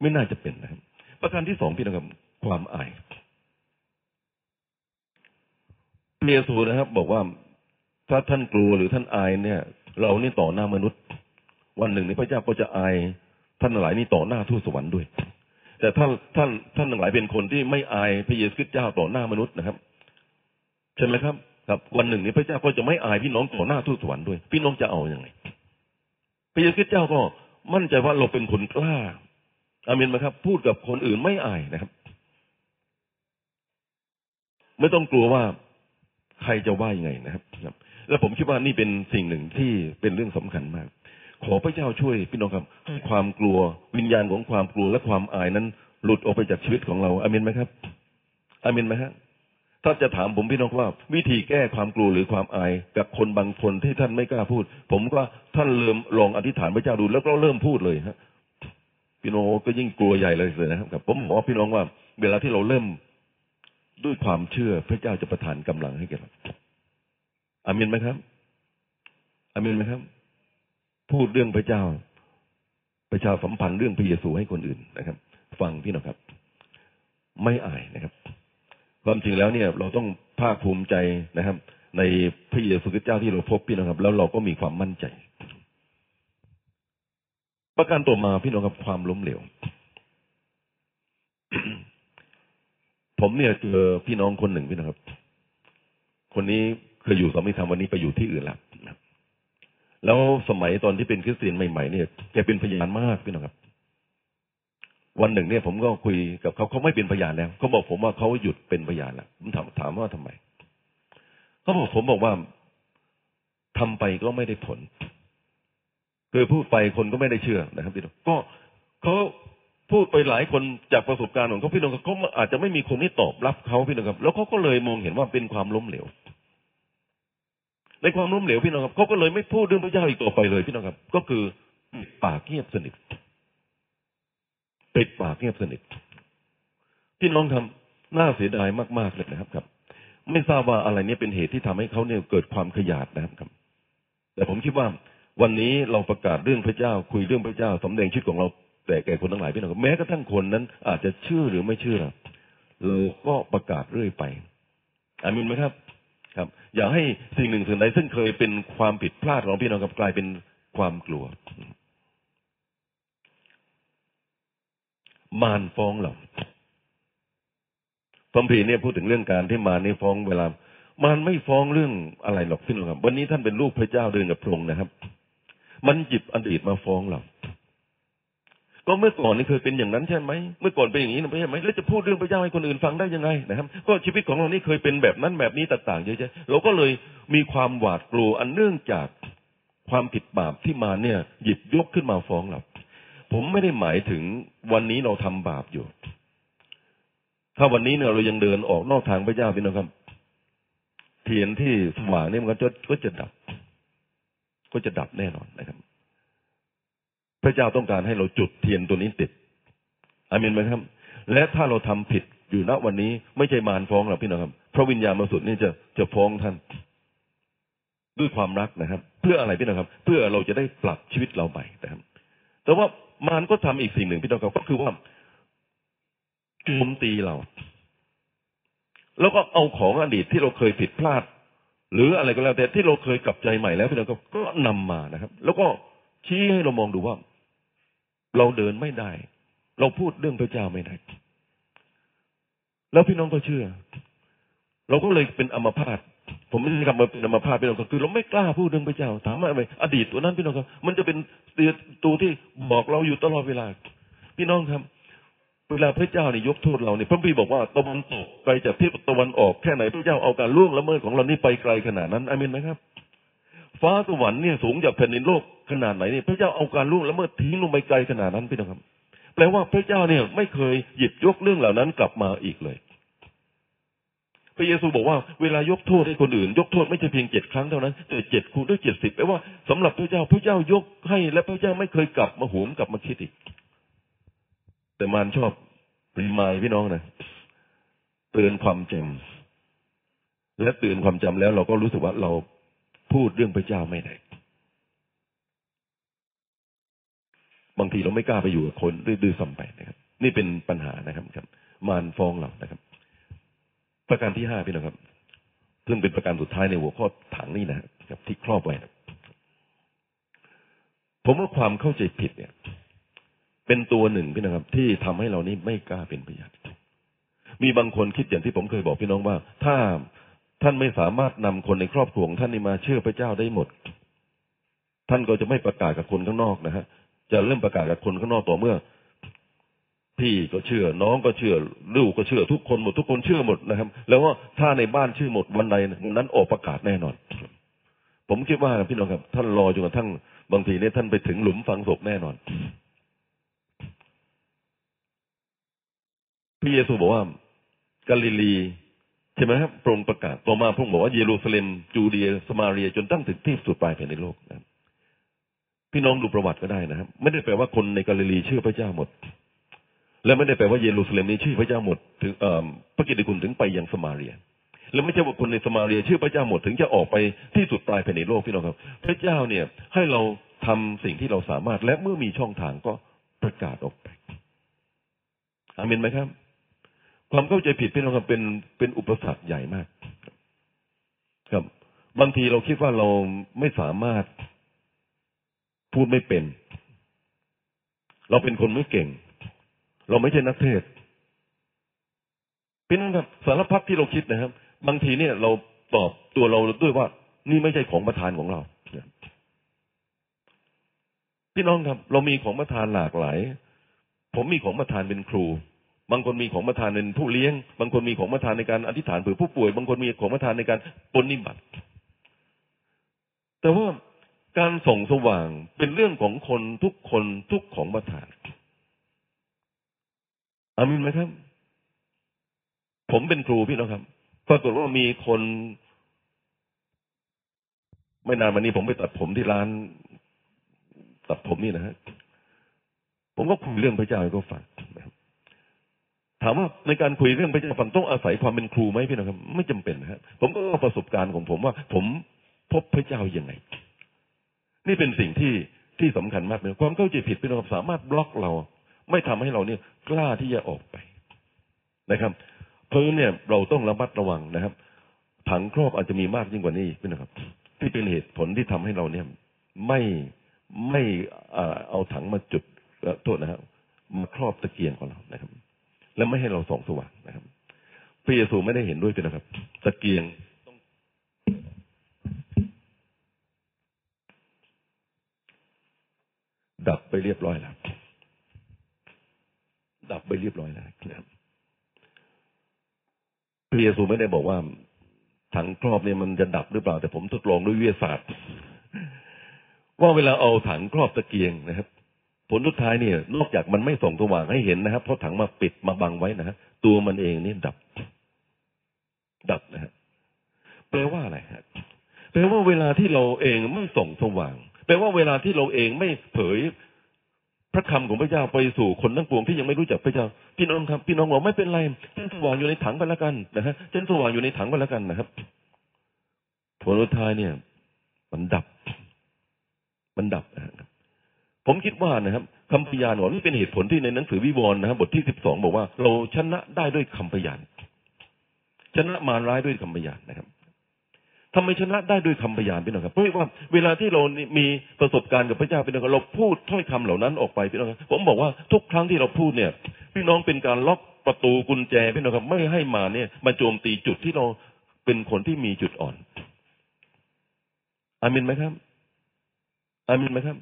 ไม่น่าจะเป็นนะครับ ประการที่สองพี่น้องครับความอายเยซูนะครับ บอกว่าถ้าท่านกลัวหรือท่านอายเนี่ย เรานี่ต่อหน้ามนุษย์ วันหนึ่งนี้พระเจ้าก็จะอายท่านหลายนี่ต่อหน้าทูตสวรรค์ด้วย แต่ท่านท่านท่านทั้งหลายเป็นคนที่ไม่อายพระเยซูคริสต์เจ้าต่อหน้ามนุษย์นะครับใช่ไหมครับ ครับ วันหนึ่งนี้พระเจ้าก็จะไม่อายพี่น้องต่อหน้าทูตสวรรค์ด้วย พี่น้องจะเอาอยัางไงพระเยซูคริสต์เจ้าก็มั่นใจว่าเราเป็นคนกล้าอามินไหมครับ พูดกับคนอื่นไม่อายนะครับ ไม่ต้องกลัวว่าใครจะว่ายังไงนะครับ แล้วผมคิดว่านี่เป็นสิ่งหนึ่งที่เป็นเรื่องสำคัญมาก ขอพระเจ้าช่วยพี่น้องครับให้ความกลัววิญญาณของความกลัวและความอายนั้น หลุดออกไปจากชีวิตของเราอามินไหมครับอามินไหมครับถ้าจะถามผมพี่น้องว่า วิธีแก้ความกลัวหรือความอายกับคนบางคนที่ท่านไม่กล้าพูด ผมก็ท่านเริ่มลองอธิษฐานพระเจ้าดูแล้วก็เริ่มพูดเลยฮะพี่น้องก็ยิ่งกลัวใหญ่เลยเลยนะครับผมบอกพี่น้องว่า เวลาที่เราเริ่มด้วยความเชื่อพระเจ้าจะประทานกำลังให้แก่เราอามินไหมครับอามินไหมครับ พูดเรื่องพระเจ้า ประชาสัมพันธ์เรื่องพระเยซูให้คนอื่นนะครับ ฟังพี่น้องครับ ไม่อายนะครับ ความจริงแล้วเนี่ย เราต้องภาคภูมิใจนะครับ ในพระเยซูคริสต์เจ้าที่เราพบพี่น้องครับ แล้วเราก็มีความมั่นใจ ประการต่อมาพี่น้องครับความล้มเหลวผมเนี่ยเจอพี่น้องคนหนึ่งพี่น้องครับ คนนี้เคยอยู่สามีธรรมวันนี้ไปอยู่ที่อื่นแล้ว แล้วสมัยตอนที่เป็นคริสเตียนใหม่ๆเนี่ยแกเป็นพยานมากพี่น้องครับ วันหนึ่งเนี่ยผมก็คุยกับเขาเขาไม่เป็นพยานแล้วเขาบอกผมว่าเขาหยุดเป็นพยานแล้วผมถามถามว่าทำไมเขาบอกผมบอกว่าทำไปก็ไม่ได้ผลคือพูดไปคนก็ไม่ได้เชื่อนะครับพี่น้องก็เขาพูดไปหลายคนจากประสบการณ์ของเขาพี่น้องเขาอาจจะไม่มีคนที่ตอบรับเขาพี่น้องครับ แล้วเขาก็เลยมองเห็นว่าเป็นความล้มเหลว ในความล้มเหลวพี่น้องครับเขาก็เลยไม่พูดเรื่องพระเจ้าอีกต่อไปเลยพี่น้องครับ ก็คือปากเงียบสนิทปิดปากเงียบสนิทพี่น้องทำน่าเสียดายมาก ๆ เลยนะครับครับ ไม่ทราบว่าอะไรเนี่ยเป็นเหตุที่ทำให้เขาเนี่ยเกิดความขยาดนะครับครับ แต่ผมคิดว่าวันนี้เราประกาศเรื่องพระเจ้า คุยเรื่องพระเจ้าสำแดงชีวิตของเราแต่แก่คนทั้งหลายพี่น้องครับแม้กระทั่งคนนั้น อาจจะเชื่อหรือไม่เชื่อเราก็ประกาศเรื่อยไปอามินไหมครับ ครับ อย่าให้สิ่งหนึ่งสิ่งใดซึ่งเคยเป็นความผิดพลาดของพี่น้องกับกลายเป็นความกลัว มารฟ้องเราพมพีเนี่ยพูดถึงเรื่องการที่มารนี่ฟ้องเวลามารไม่ฟ้องเรื่องอะไรหรอกพี่น้องครับ วันนี้ท่านเป็นลูกพระเจ้าเดินกับพระองค์นะครับ มันหยิบอดีตมาฟ้องเรา ก็เมื่อก่อนนี่เคยเป็นอย่างนั้นใช่ไหมเมื่อก่อนเป็นอย่างนี้นะใช่ไหมแล้วจะพูดเรื่องพระเจ้าให้คนอื่นฟังได้ยังไงนะครับ ก็ชีวิตของเรานี่เคยเป็นแบบนั้นแบบนี้ต่างๆเยอะแยะเราก็เลยมีความหวาดกลัวอันเนื่องจากความผิดบาปที่มาเนี่ย หยิบยกขึ้นมาฟ้องเราผมไม่ได้หมายถึงวันนี้เราทำบาปอยู่ ถ้าวันนี้เนี่ยเรายังเดินออกนอกทางพระเจ้าพี่น้องครับ เทียนที่สว่างเนี่ยมันก็จะก็จะดับ ก็จะดับแน่นอนนะครับ พระเจ้าต้องการให้เราจุดเทียนตัวนี้ติดอามินไหมครับ และถ้าเราทำผิดอยู่ณวันนี้ไม่ใช่มารฟ้องเราพี่น้องครับ พระวิญญาณบริสุทธิ์นี่จะจะฟ้องท่าน ด้วยความรักนะครับ เพื่ออะไรพี่น้องครับ เพื่อเราจะได้ปรับชีวิตเราใหม่นะครับ แต่ว่ามารก็ทำอีกสิ่งหนึ่งพี่น้องครับ ก็คือว่าโจมตีเรา แล้วก็เอาของอดีตที่เราเคยผิดพลาด หรืออะไรก็แล้วแต่ที่เราเคยกลับใจใหม่แล้วพี่น้องครับก็นำมานะครับ แล้วก็ชี้ให้เรามองดูว่า เราเดินไม่ได้ เราพูดเรื่องพระเจ้าไม่ได้ แล้วพี่น้องก็เชื่อ เราก็เลยเป็นอัมพาตผมไม่ใช่คำว่าเป็นอัมพาตพี่น้องก็คือ เราไม่กล้าพูดเรื่องพระเจ้า ถามว่าอะไรอดีตตัวนั้นพี่น้องครับมันจะเป็นตัวที่บอกเราอยู่ตลอดเวลา พี่น้องครับเวลาพระเจ้าเนี่ยยกโทษเราเนี่ยพระบีบอกว่าตะวันตกไกลจากที่ตะวันออกแค่ไหนพระเจ้าเอาการล่วงละเมิดของเรานี่ไปไกลขนาดนั้นอามินไหมครับ ฟ้าสวรรค์เนี่ยสูงจากแผ่นดินโลก ขนาดไหนเนี่ยพระเจ้าเอาการล่วงละเมิดทิ้งลงไปไกลขนาดนั้นพี่น้องครับ แปลว่าพระเจ้าเนี่ย ไม่เคยหยิบยกเรื่องเหล่านั้นกลับมาอีกเลย พระเยซูบอกว่าเวลายกโทษให้คนอื่น ยกโทษไม่ใช่เพียงเจ็ดครั้งเท่านั้นแต่เจ็ดคูณด้วยเจ็ดสิบแปลว่าสำหรับพระเจ้าพระเจ้ายกให้และพระเจ้าไม่เคยกลับมาหวมกลับมาคิดอีก แต่มารชอบรีมายพี่น้องนะเตือนความจำและเตือนความจำแล้วเราก็รู้สึกว่าเราพูดเรื่องพระเจ้าไม่ได้ บางทีเราไม่กล้าไปอยู่กับคนดื้อๆซ้ำไปนะครับ นี่เป็นปัญหานะครับครับ มารฟ้องเรานะครับ ประการที่ห้าพี่น้องครับซึ่งเป็นประการสุดท้ายในหัวข้อถังนี่นะครับ ที่ครอบไว้ผมว่าความเข้าใจผิดเนี่ย เป็นตัวหนึ่งพี่น้องครับ ที่ทำให้เรานี่ไม่กล้าเป็นพยานมีบางคนคิดอย่างที่ผมเคยบอกพี่น้องว่า ถ้าท่านไม่สามารถนำคนในครอบครัวของท่านนี่มาเชื่อพระเจ้าได้หมด ท่านก็จะไม่ประกาศกับคนข้างนอกนะฮะ จะเริ่มประกาศกับคนข้างนอกต่อเมื่อ พี่ก็เชื่อ น้องก็เชื่อ ลูกก็เชื่อ ทุกคนหมดทุกคนเชื่อหมดนะครับ แล้วว่าถ้าในบ้านเชื่อหมดวันใดนั้นออกประกาศแน่นอน ผมคิดว่าพี่น้องครับ ท่านรอจนกระทั่งบางทีเนี่ยท่านไปถึงหลุมฝังศพแน่นอนพระเยซูบอกว่ากาลิลีใช่ไหมครับพระองค์ประกาศต่อมาพระองค์บอกว่าเยรูซาเล็มจูเดียสมาเรียจนตั้งถึงที่สุดปลายแผ่นในโลกนะ พี่น้องดูประวัติก็ได้นะครับไม่ได้แปลว่าคนในกาลิลีเชื่อพระเจ้าหมด และไม่ได้แปลว่าเยรูซาเล็มนี้เชื่อพระเจ้าหมด ถึงพระกิตติคุณถึงไปยังสมาเรียและไม่ใช่ว่าคนในสมาเรียเชื่อพระเจ้าหมดถึงจะออกไปที่สุดปลายแผ่นในโลกพี่น้องครับ พระเจ้าเนี่ยให้เราทำสิ่งที่เราสามารถและเมื่อมีช่องทางก็ประกาศออกไปอามินไหมครับ ความเข้าใจผิดพี่น้องครับเป็นเป็นอุปสรรคใหญ่มาก ครับ บางทีเราคิดว่าเราไม่สามารถ พูดไม่เป็น เราเป็นคนไม่เก่ง เราไม่ใช่นักเทศพี่น้องครับสารพัดที่เราคิดนะครับ บางทีเนี่ยเราตอบตัวเราด้วยว่า นี่ไม่ใช่ของประทานของเราพี่น้องครับ เรามีของประทานหลากหลาย ผมมีของประทานเป็นครู บางคนมีของประทานเป็นผู้เลี้ยง บางคนมีของประทานในการอธิษฐานเผื่อผู้ป่วย บางคนมีของประทานในการปนิบัติ แต่ว่า การส่งสว่างเป็นเรื่องของคนทุกคนทุกของประทานอามินไหมครับ ผมเป็นครูพี่น้องครับ ปรากฏว่ามีคน ไม่นานมานี้ผมไปตัดผมที่ร้าน ตัดผมนี่นะฮะผมก็คุยเรื่องพระเจ้าให้เขาฟังนถามว่าในการคุยเรื่องพระเจ้าฟังต้องอาศัยความเป็นครูไหมพี่น้องครับ ไม่จำเป็นนะครับผมก็ประสบการณ์ของผมว่า ผมพบพระเจ้ายังไง นี่เป็นสิ่งที่ที่สำคัญมากเลยความเข้าใจผิดพี่น้องสามารถบล็อกเรา ไม่ทำให้เราเนี่ยกล้าที่จะออกไปนะครับ เพราะเนี่ยเราต้องระมัดระวังนะครับ ถังครอบอาจจะมีมากยิ่งกว่านี้พี่นะครับ ที่เป็นเหตุผลที่ทำให้เราเนี่ยไม่ไม่เอาถังมาจุดโทษนะครับมาครอบตะเกียงของเรานะครับ และไม่ให้เราส่องสว่างนะครับพระเยซูไม่ได้เห็นด้วยเป็นนะครับ ตะเกียง ดับไปเรียบร้อยแล้ว ดับไปเรียบร้อยแล้วนะครับพระเยซูไม่ได้บอกว่าถังครอบเนี่ยมันจะดับหรือเปล่า แต่ผมทดลองด้วยวิทยาศาสตร์ ว่าเวลาเอาถังครอบตะเกียงนะครับ ผลสุดท้ายเนี่ย นอกจากมันไม่ส่องสว่างให้เห็นนะครับ เพราะถังมาปิดมาบังไว้นะฮะตัวมันเองนี่ดับ ดับนะฮะแปลว่าอะไรฮะแปลว่าเวลาที่เราเองไม่ส่องสว่าง แปลว่าเวลาที่เราเองไม่เผยพระคำของพระเจ้าไปสู่คนทั้งปวงที่ยังไม่รู้จักพระเจ้า พี่น้องครับ พี่น้องบอกไม่เป็นไรเส้นสว่างอยู่ในถังก็แล้วกันนะฮะเส้นสว่างอยู่ในถังก็แล้วกันนะครับผลสุท้ายเนี่ย มันดับ มันดับนะครับผมคิดว่านะครับคำพยานของนี่เป็นเหตุผลที่ในหนังสือวิวรณ์นะครับบทที่สิบสองบอกว่า เราชนะได้ด้วยคำพยาน ชนะมารร้ายด้วยคำพยานนะครับ ทำไมชนะได้ด้วยคำพยานพี่น้องครับเพราะว่าเวลาที่เรามีประสบการณ์กับพระเจ้าพี่น้องครับเราพูดถ้อยคำเหล่านั้นออกไปพี่น้องครับผมบอกว่าทุกครั้งที่เราพูดเนี่ย พี่น้องเป็นการล็อกประตูกุญแจพี่น้องครับไม่ให้มาเนี่ยมาโจมตีจุดที่เราเป็นคนที่มีจุดอ่อนอามินไหมครับอามินไหมครับ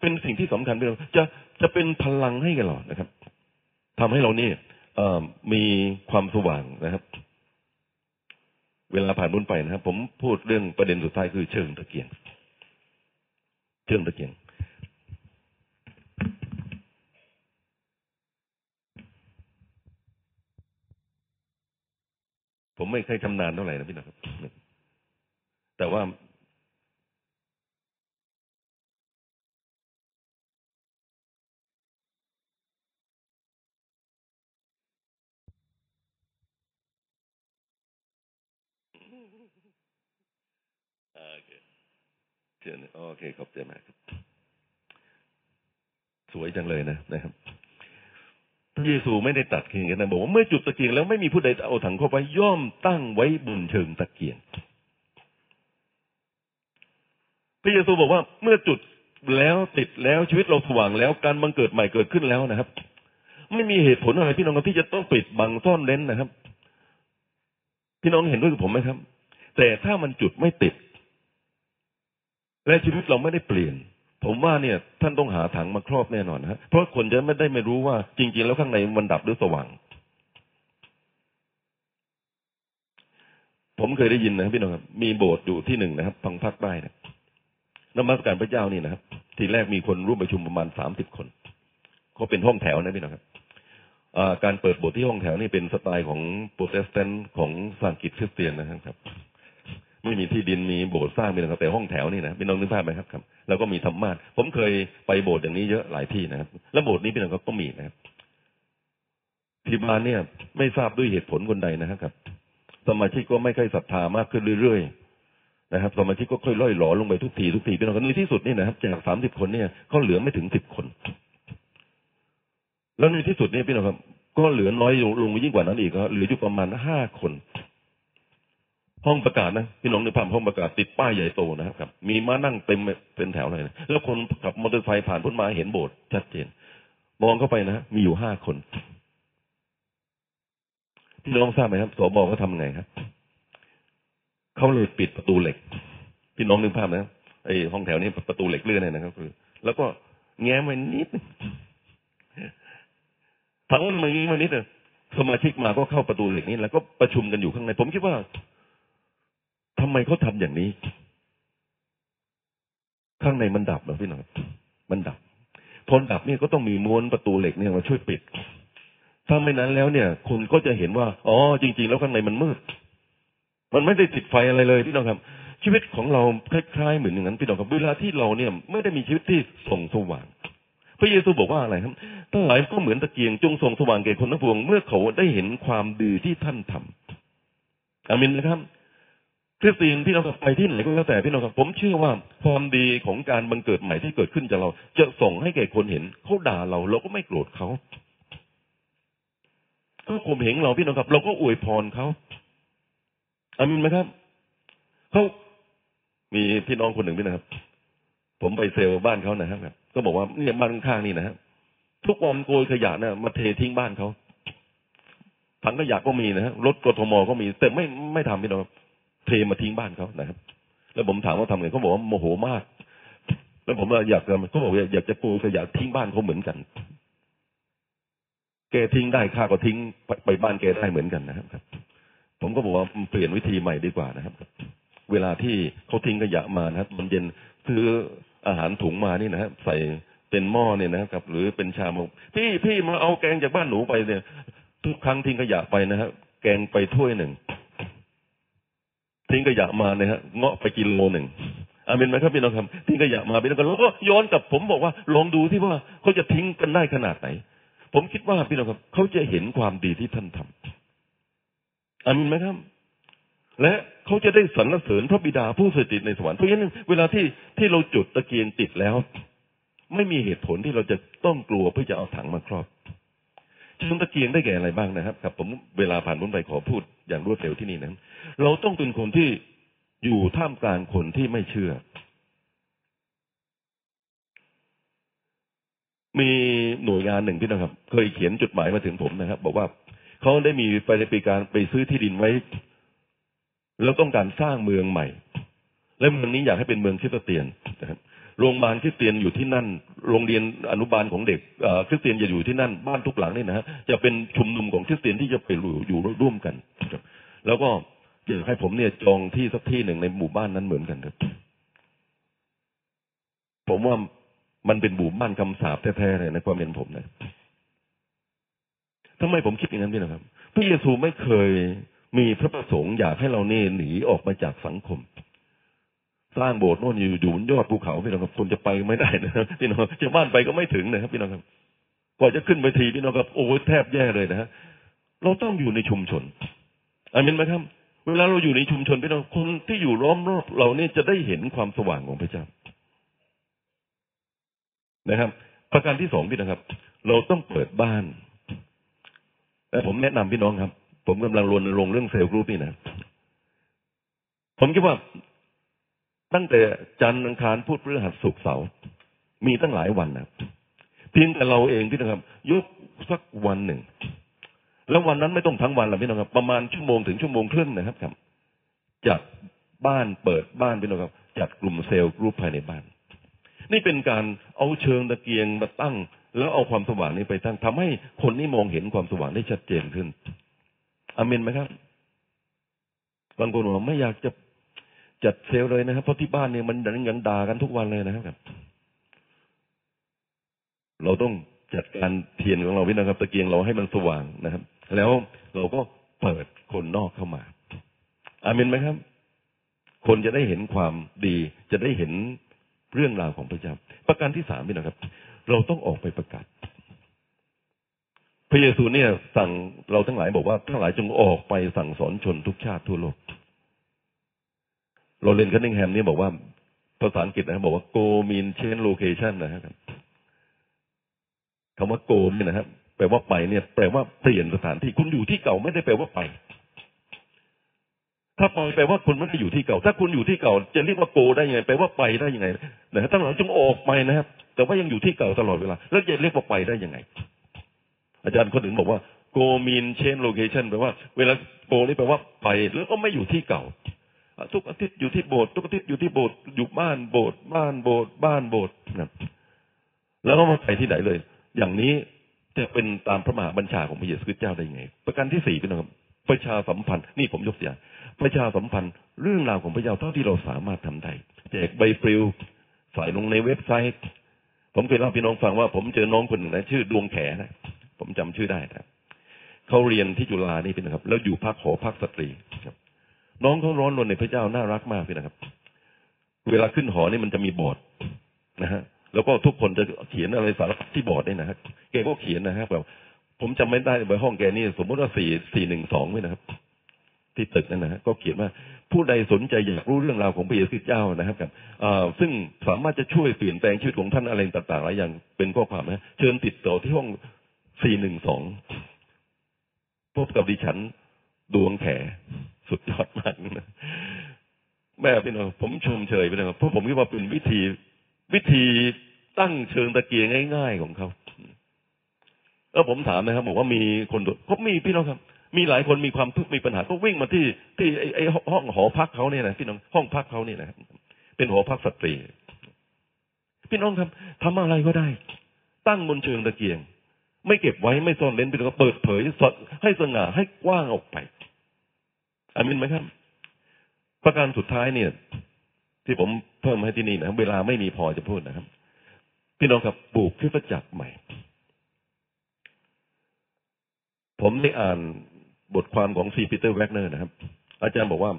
เป็นสิ่งที่สำคัญพี่น้องจะจะเป็นพลังให้กันเรานะครับทำให้เรานี่เอ่อมีความสว่างนะครับ เวลาผ่านพ้นไปนะครับ ผมพูดเรื่องประเด็นสุดท้ายคือเชิงตะเกียง เชิงตะเกียง ผมไม่เคยชำนาญเท่าไหร่นะพี่นะครับ แต่ว่าโอเค เชิญโอเคขอบใจมากครับ สวยจังเลยนะนะครับพระเยซูไม่ได้ตัดเพียงแค่นั้นบอกว่าเมื่อจุดตะเกียงแล้วไม่มีผู้ใดเอาถังเข้าไปย่อมตั้งไว้บนเชิงตะเกียง พระเยซูบอกว่าเมื่อจุดแล้วติดแล้วชีวิตเราสว่างแล้วการบังเกิดใหม่เกิดขึ้นแล้วนะครับ ไม่มีเหตุผลอะไรพี่น้องที่จะต้องปิดบังซ่อนเร้นนะครับ พี่น้องเห็นด้วยกับผมไหมครับ แต่ถ้ามันจุดไม่ติด และชีวิตเราไม่ได้เปลี่ยน ผมว่าเนี่ย ท่านต้องหาถังมาครอบแน่นอนนะฮะเพราะคนจะไม่ได้ไม่รู้ว่าจริง ๆ แล้วข้างในมันดับหรือสว่าง ผมเคยได้ยินนะครับพี่น้องครับ มีโบสถ์อยู่ที่หนึ่งนะครับทางภาคใต้นี่ยนมัสการพระเจ้านี่นะครับทีแรกมีคนร่วมประชุมประมาณสามสิบคนเขาเป็นห้องแถวนะพี่น้องครับการเปิดโบสถ์ที่ห้องแถวนี่เป็นสไตล์ของโปรเตสแตนต์ของสังกัดคริสเตียนนะครับ ไม่มีที่ดินมีโบสถ์สร้างมีนะครับแต่ห้องแถวนี่นะพี่น้องนึกภาพไหมครับครับแล้วก็มีธรรมาสน์ผมเคยไปโบสถ์อย่างนี้เยอะหลายที่นะครับ แล้วโบสถ์นี้พี่น้องก็มีนะครับที่บ้านเนี่ย ไม่ทราบด้วยเหตุผลกลใดนะครับ สมาชิกก็ไม่ค่อยศรัทธามากขึ้นเรื่อยๆนะครับ สมาชิกก็ค่อยร่อยหรอลงไปทุกทีทุกทีพี่น้องในที่สุดนี่นะครับจากสามสิบคนเนี่ยก็เหลือไม่ถึงสิบคน แล้วในที่สุดเนี่ยพี่น้องครับ ก็เหลือน้อยลงลงยิ่งกว่านั้นอีกครับเหลืออยู่ประมาณห้าคน ห้องประกาศนะพี่น้องในภาพห้องประกาศติดป้ายใหญ่โตนะครับ มีม้านั่งเต็มเป็นแถวเลยนะแล้วคนขับมอเตอร์ไซค์ผ่านพ้นมาเห็นโบสถ์ชัดเจน มองเข้าไปนะมีอยู่ห้าคนพี่น้องทราบไหมครับสบก็ทำไงครับเขาเลยปิดประตูเหล็ก พี่น้องนึกภาพนะไอ้ห้องแถวนี้ประตูเหล็กเลื่อนเลยนะครับคือ แล้วก็แง้มไว้นิดนึงถังมันมางี้มานิดนึงสมาชิกมาก็เข้าประตูเหล็กนี้ แล้วก็ประชุมกันอยู่ข้างใน ผมคิดว่า ทำไมเขาทำอย่างนี้ ข้างในมันดับเหรอพี่น้องมันดับพอดับเนี่ยก็ต้องมีม้วนประตูเหล็กเนี่ยมาช่วยปิด ถ้าไม่นั้นแล้วเนี่ยคุณก็จะเห็นว่า อ๋อ จริง ๆ แล้วข้างในมันมืด มันไม่ได้ติดไฟอะไรเลยพี่น้องครับ ชีวิตของเราคล้ายๆเหมือนอย่างนั้นพี่น้องครับเวลาที่เราเนี่ย ไม่ได้มีชีวิตที่ส่องสว่างพระเยซูบอกว่าอะไรครับทั้งหลายก็เหมือนตะเกียงจงส่องสว่างแก่คนทั้งปวง เมื่อเขาได้เห็นความดีที่ท่านทำอามินนะครับ คริสเตียนพี่น้องครับไปที่ไหนก็แล้วแต่พี่น้องครับผมเชื่อว่าความดีของการบังเกิดใหม่ที่เกิดขึ้นจากเรา จะส่งให้แก่คนเห็นเขาด่าเราเราก็ไม่โกรธเขาเขาข่มเหงเราพี่น้องครับ เราก็อวยพรเขาอามินไหมครับเขามีพี่น้องคนหนึ่งพี่นะครับ ผมไปเซลล์บ้านเขานะครับก็บอกว่าเนี่ยบ้านข้างนี่นะครับทุกวันโกยขยะเนี่ยมาเททิ้งบ้านเขาถังขยะก็มีนะฮะรถกทมก็มีแต่ไม่ไม่ทำพี่น้อง เทมาทิ้งบ้านเขานะครับ แล้วผมถามว่าทำไงเขาบอกว่าโมโหมาก แล้วผมว่าอยากจะเขาบอกอยากจะโกยขยะทิ้งบ้านเขาเหมือนกัน แกทิ้งได้ข้าก็ทิ้งไปบ้านแกได้เหมือนกันนะครับ ผมก็บอกว่าเปลี่ยนวิธีใหม่ดีกว่านะครับ เวลาที่เขาทิ้งขยะมานะครับมันเย็นซื้ออาหารถุงมานี่นะฮะใส่เป็นหม้อเนี่ยนะครับ หรือเป็นชามพี่พี่มาเอาแกงจากบ้านหนูไปเนี่ย ทุกครั้งทิ้งขยะไปนะฮะแกงไปถ้วยหนึ่ง ทิ้งขยะมาเนี่ยฮะเงาะไปกิโลหนึ่งอามินไหมครับพี่น้องครับทิ้งขยะมาพี่น้องครับแล้วก็ย้อนกลับผมบอกว่าลองดูที่ว่าเขาจะทิ้งกันได้ขนาดไหน ผมคิดว่าพี่น้องครับเขาจะเห็นความดีที่ท่านทำอามินไหมครับ และเขาจะได้สรรเสริญพระบิดาผู้สถิตในสวรรค์เพราะฉะนั้นเวลาที่ที่เราจุดตะเกียงติดแล้ว ไม่มีเหตุผลที่เราจะต้องกลัวเพื่อจะเอาถังมาครอบเชิงตะเกียงได้แก่อะไรบ้างนะครับครับ ผมเวลาผ่านพ้นไปขอพูดอย่างรวดเร็วที่นี่นะครับ เราต้องเป็นคนที่อยู่ท่ามกลางคนที่ไม่เชื่อ มีหน่วยงานหนึ่งพี่นะครับ เคยเขียนจดหมายมาถึงผมนะครับ บอกว่าเขาได้มีไปในปีการไปซื้อที่ดินไว้ แล้วต้องการสร้างเมืองใหม่ และเมืองนี้อยากให้เป็นเมืองคริสเตียนนะครับโรงพยาบาลคริสเตียนอยู่ที่นั่น โรงเรียนอนุบาลของเด็กคริสเตียนจะอยู่ที่นั่น บ้านทุกหลังนี่นะฮะจะเป็นชุมนุมของคริสเตียนที่จะไปอยู่ร่วมกัน แล้วก็ อยากให้ผมเนี่ยจองที่สักที่หนึ่งในหมู่บ้านนั้นเหมือนกันครับผมว่ามันเป็นหมู่บ้านคำสาปแท้ๆเลยในความเห็นผมนะทำไมผมคิดอย่างนั้นพี่นะครับพระเยซูไม่เคยมีพระประสงค์อยากให้เราเนี่ยหนีออกมาจากสังคม สร้างโบสถ์โน่นอยู่อยู่บนยอดภูเขาพี่น้องครับคนจะไปไม่ได้นะครับพี่น้องชาวบ้านไปก็ไม่ถึงนะครับพี่น้องครับกว่าจะขึ้นไปทีพี่น้องครับโอ้แทบแย่เลยนะฮะเราต้องอยู่ในชุมชนอามินไหมครับ เวลาเราอยู่ในชุมชนพี่น้องคนที่อยู่ล้อมรอบเราเนี่ยจะได้เห็นความสว่างของพระเจ้านะครับ ประการที่สองพี่นะครับ เราต้องเปิดบ้านแต่ผมแนะนำพี่น้องครับ ผมกำลังรณรงค์เรื่องเซลล์กรุ๊ปนี่นะ ผมคิดว่าตั้งแต่จันทร์อังคารพุธพฤหัสศุกร์เสาร์มีตั้งหลายวันนะเพียงแต่เราเองพี่นะครับยกสักวันหนึ่ง แล้ววันนั้นไม่ต้องทั้งวันหรอกพี่น้องครับ ประมาณชั่วโมงถึงชั่วโมงครึ่งนะครับครับจัดบ้านเปิดบ้านพี่น้องครับจัดกลุ่มเซลล์กรุ๊ปภายในบ้าน นี่เป็นการเอาเชิงตะเกียงมาตั้ง แล้วเอาความสว่างนี้ไปตั้งทำให้คนนี่มองเห็นความสว่างได้ชัดเจนขึ้นอเมนไหมครับบางคนบอกไม่อยากจะจัดเซลล์เลยนะครับเพราะที่บ้านเนี่ยมันยังด่ากันทุกวันเลยนะครับ เราต้องจัดการเทียนของเราพี่นะครับ ตะเกียงเราให้มันสว่างนะครับ แล้วเราก็เปิดคนนอกเข้ามา อาเมนไหมครับ คนจะได้เห็นความดี จะได้เห็นเรื่องราวของพระเจ้า ประการที่สามพี่นะครับ เราต้องออกไปประกาศ พระเยซูเนี่ย สั่งเราทั้งหลายบอกว่าทั้งหลายจงออกไปสั่งสอนชนทุกชาติทั่วโลกเราเรียนคันนิงแฮมเนี่ยบอกว่าภาษาอังกฤษนะครับบอกว่า go mean change location นะครับคำว่า go เนี่นะครับ ลว่าไปเนี่ย แปลว่าเปลี่ยนสถานที่คุณอยู่ที่เก่าไม่ได้แปลว่าไป ถ้าไปแปลว่าคุณไม่ได้อยู่ที่เก่า ถ้าคุณอยู่ที่เก่า จะเรียกว่าโกได้ยังไงแปลว่าไปได้ยังไงนะทั้งหลายจงออกไปนะครับ แต่ว่ายังอยู่ที่เก่าตลอดเวลา แล้วจะเรียกว่าไปได้ยังไง อาจารย์คนหนึ่งบอกว่า go mean change location แปลว่าเวลา go นี่แปลว่าไปแล้วก็ไม่อยู่ที่เก่าทุกอาทิตย์อยู่ที่โบสถ์ทุกอาทิตย์อยู่ที่โบสถ์อยู่บ้านโบสถ์บ้านโบสถ์บ้านโบสถ์นะแล้วก็มาไปที่ไหนเลย อย่างนี้ จะเป็นตามพระมหาบัญชาของพระเยซูคริสต์เจ้าได้ยังไง ประการที่สี่เป็นครับประชาสัมพันธ์นี่ผมยกตัวอย่างประชาสัมพันธ์เรื่องราวของพระเจ้าเท่าที่เราสามารถทำได้แจกใบปลิวใส่ลงในเว็บไซต์ ผมเคยเล่าพี่น้องฟังว่าผมเจอน้องคนหนึ่งนะชื่อดวงแขนะผมจำชื่อได้นะเขาเรียนที่จุฬานี่เป็นครับ แล้วอยู่พักหอพักสตรีครับ น้องเขาร้อนรนในพระเจ้าน่ารักมากพี่นะครับ เวลาขึ้นหอนี่มันจะมีบอร์ดนะฮะ แล้วก็ทุกคนจะเขียนอะไรสารพัดที่บอร์ดนี่นะฮะแกก็เขียนนะฮะแบบผมจำไม่ได้ในห้องแกนี่สมมติว่าสี่สี่หนึ่งสองนี่นะครับ ที่ตึกนั่นนะฮะก็เขียนว่าผู้ใดสนใจอยากรู้เรื่องราวของพระเยซูเจ้านะครับกับซึ่งสามารถจะช่วยเปลี่ยนแปลงชีวิตของท่านอะไรต่างๆหลายอย่างเป็นข้อความนะเชิญติดต่อที่ห้องสี่หนึ่งสองพบกับดิฉันดวงแขสุดยอดมากนะแม่พี่น้องผมชมเชยไปนะครับเพราะผมคิดว่าเป็นวิธี วิธีตั้งเชิงตะเกียงง่ายๆของเขาเออผมถามนะครับบอกว่ามีคนเขามีพี่น้องครับ มีหลายคนมีความทุกข์มีปัญหาก็วิ่งมาที่ที่ไอ้ไอ้ห้องหอพักเขาเนี่ยนะพี่น้องห้องพักเขาเนี่ยนะครับเป็นหอพักสตรี พี่น้องครับทำอะไรก็ได้ ตั้งบนเชิงตะเกียง ไม่เก็บไว้ไม่ซ่อนเล้นพี่น้องเปิดเผยสดให้สง่าให้กว้างออกไปอามินไหมครับ ประการสุดท้ายเนี่ย ที่ผมเพิ่มให้ที่นี่นะครับ เวลาไม่มีพอจะพูดนะครับ พี่น้องครับปลูกคริสตจักรใหม่ ผมได้อ่านบทความของซีปีเตอร์แวกเนอร์นะครับ อาจารย์บอกว่า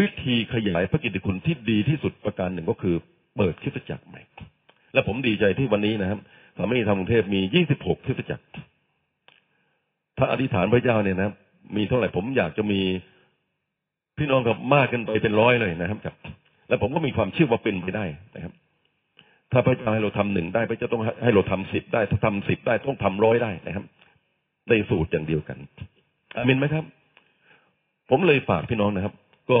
วิธีขยายพระกิตติคุณที่ดีที่สุดประการหนึ่งก็คือ เปิดคริสตจักรใหม่ และผมดีใจที่วันนี้นะครับสามนีธรรมกรุงเทพมี26คริสตจักรถ้าอธิษฐานพระเจ้าเนี่ยนะครับมีเท่าไหร่ผมอยากจะมีพี่น้องกับมากกันไปเป็นร้อยเลยนะครับ และผมก็มีความเชื่อว่าเป็นไปได้นะครับ ถ้าพระเจ้าให้เราทำหนึ่งได้พระเจ้าต้องให้เราทำสิบได้ ถ้าทำสิบได้ต้องทำร้อยได้นะครับในสูตรอย่างเดียวกันอามินไหมครับ ผมเลยฝากพี่น้องนะครับ ก็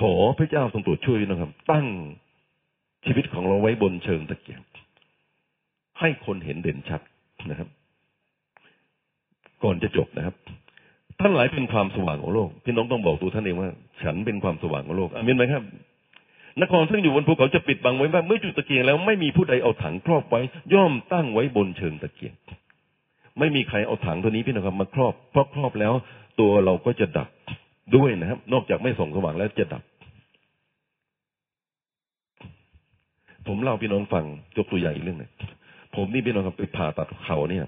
ขอพระเจ้าทรงโปรดช่วยพี่น้องครับ ตั้งชีวิตของเราไว้บนเชิงตะเกียงให้คนเห็นเด่นชัดนะครับ ก่อนจะจบนะครับท่านหลายเป็นความสว่างของโลก พี่น้องต้องบอกตัวท่านเองว่า ฉันเป็นความสว่างของโลกอามินไหมครับ นครซึ่งอยู่บนภูเขาจะปิดบังไว้บ้างเมื่อจุดตะเกียงแล้วไม่มีผู้ใดเอาถังครอบไว้ ย่อมตั้งไว้บนเชิงตะเกียง ไม่มีใครเอาถังตัวนี้พี่น้องครับมาครอบเพราะครอบแล้ว ตัวเราก็จะดับด้วยนะครับ นอกจากไม่ส่องสว่างแล้วจะดับ ผมเล่าพี่น้องฟังยกตัวอย่างอีกเรื่องหนึ่งผมนี่พี่น้องครับไปผ่าตัดเข่าเนี่ย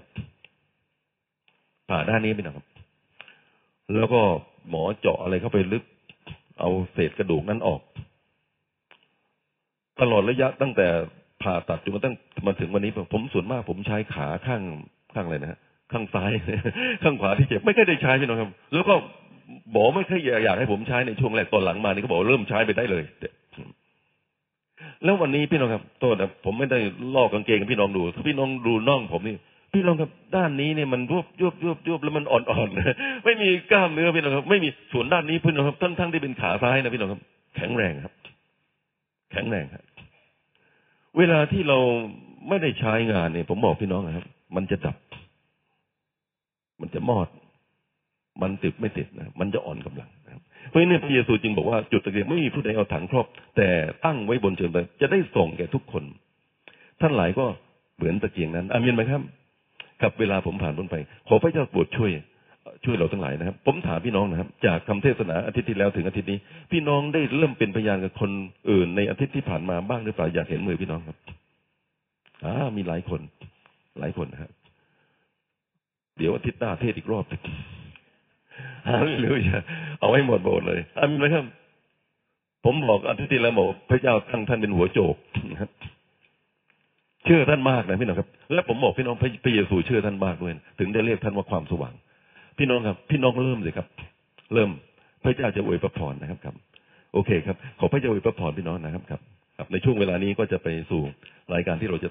ผ่าด้านนี้พี่น้องครับ แล้วก็หมอเจาะอะไรเข้าไปลึก เอาเศษกระดูกนั้นออก ตลอดระยะตั้งแต่ผ่าตัดจนกระทั่งมาถึงวันนี้ผมส่วนมากผมใช้ขาข้างข้างอะไรนะฮะข้างซ้าย ข้างขวาที่เจ็บไม่ค่อยได้ใช้พี่น้องครับ แล้วก็หมอไม่ค่อยอยากให้ผมใช้ในช่วงแรกตอนหลังมานี่ก็บอกเริ่มใช้ไปได้เลยแล้ววันนี้พี่น้องครับโทษนะผมไม่ได้ลอกกางเกงพี่น้องดูถ้าพี่น้องดูน่องผมนี่ พี่น้องครับด้านนี้เนี่ยมันยุบยุบยุบยุบแล้วมันอ่อนๆไม่มีกล้ามเนื้อพี่น้องครับ ไม่มีส่วนด้านนี้พี่น้องครับทั้งทั้งที่เป็นขาซ้ายนะพี่น้องครับ แข็งแรงครับ แข็งแรงครับเวลาที่เราไม่ได้ใช้งานเนี่ยผมบอกพี่น้องนะครับ มันจะดับ มันจะมอด มันติดไม่ติดนะมันจะอ่อนกำลังนะครับเพราะฉะนั้นพระเยซูจึงบอกว่าจุดตะเกียงไม่มีผู้ใดเอาถังครอบ แต่ตั้งไว้บนเชิงตะจะได้ส่งแก่ทุกคน ท่านหลายก็เหมือนตะเกียงนั้นอามินไหมครับ กับเวลาผมผ่านพ้นไป ขอพระเจ้าโปรดช่วย ช่วยเราทั้งหลายนะครับ ผมถามพี่น้องนะครับ จากคำเทศนาอาทิตย์ที่แล้วถึงอาทิตย์นี้ พี่น้องได้เริ่มเป็นพยานกับคนอื่นในอาทิตย์ที่ผ่านมาบ้างหรือเปล่าอยากเห็นมือพี่น้องครับอ่ามีหลายคน หลายคนนะครับ เดี๋ยวอาทิตย์หน้าเทศอีกรอบฮาเลลูยาเอาให้หมดโบสถ์เลยอามินไหมครับ ผมบอกอาทิตย์ที่แล้วบอกพระเจ้าตั้งท่านเป็นหัวโจกนะครับเชื่อท่านมากนะพี่น้องครับ และผมบอกพี่น้องพระพระเยซูเชื่อท่านมากด้วย ถึงได้เรียกท่านว่าความสว่าง พี่น้องครับ พี่น้องเริ่มเลยครับ เริ่มพระเจ้าจะอวยพระพรนะครับครับ โอเคครับ ขอพระเจ้าอวยพระพรพี่น้องนะครับครับครับในช่วงเวลานี้ก็จะไปสู่รายการที่เราจะ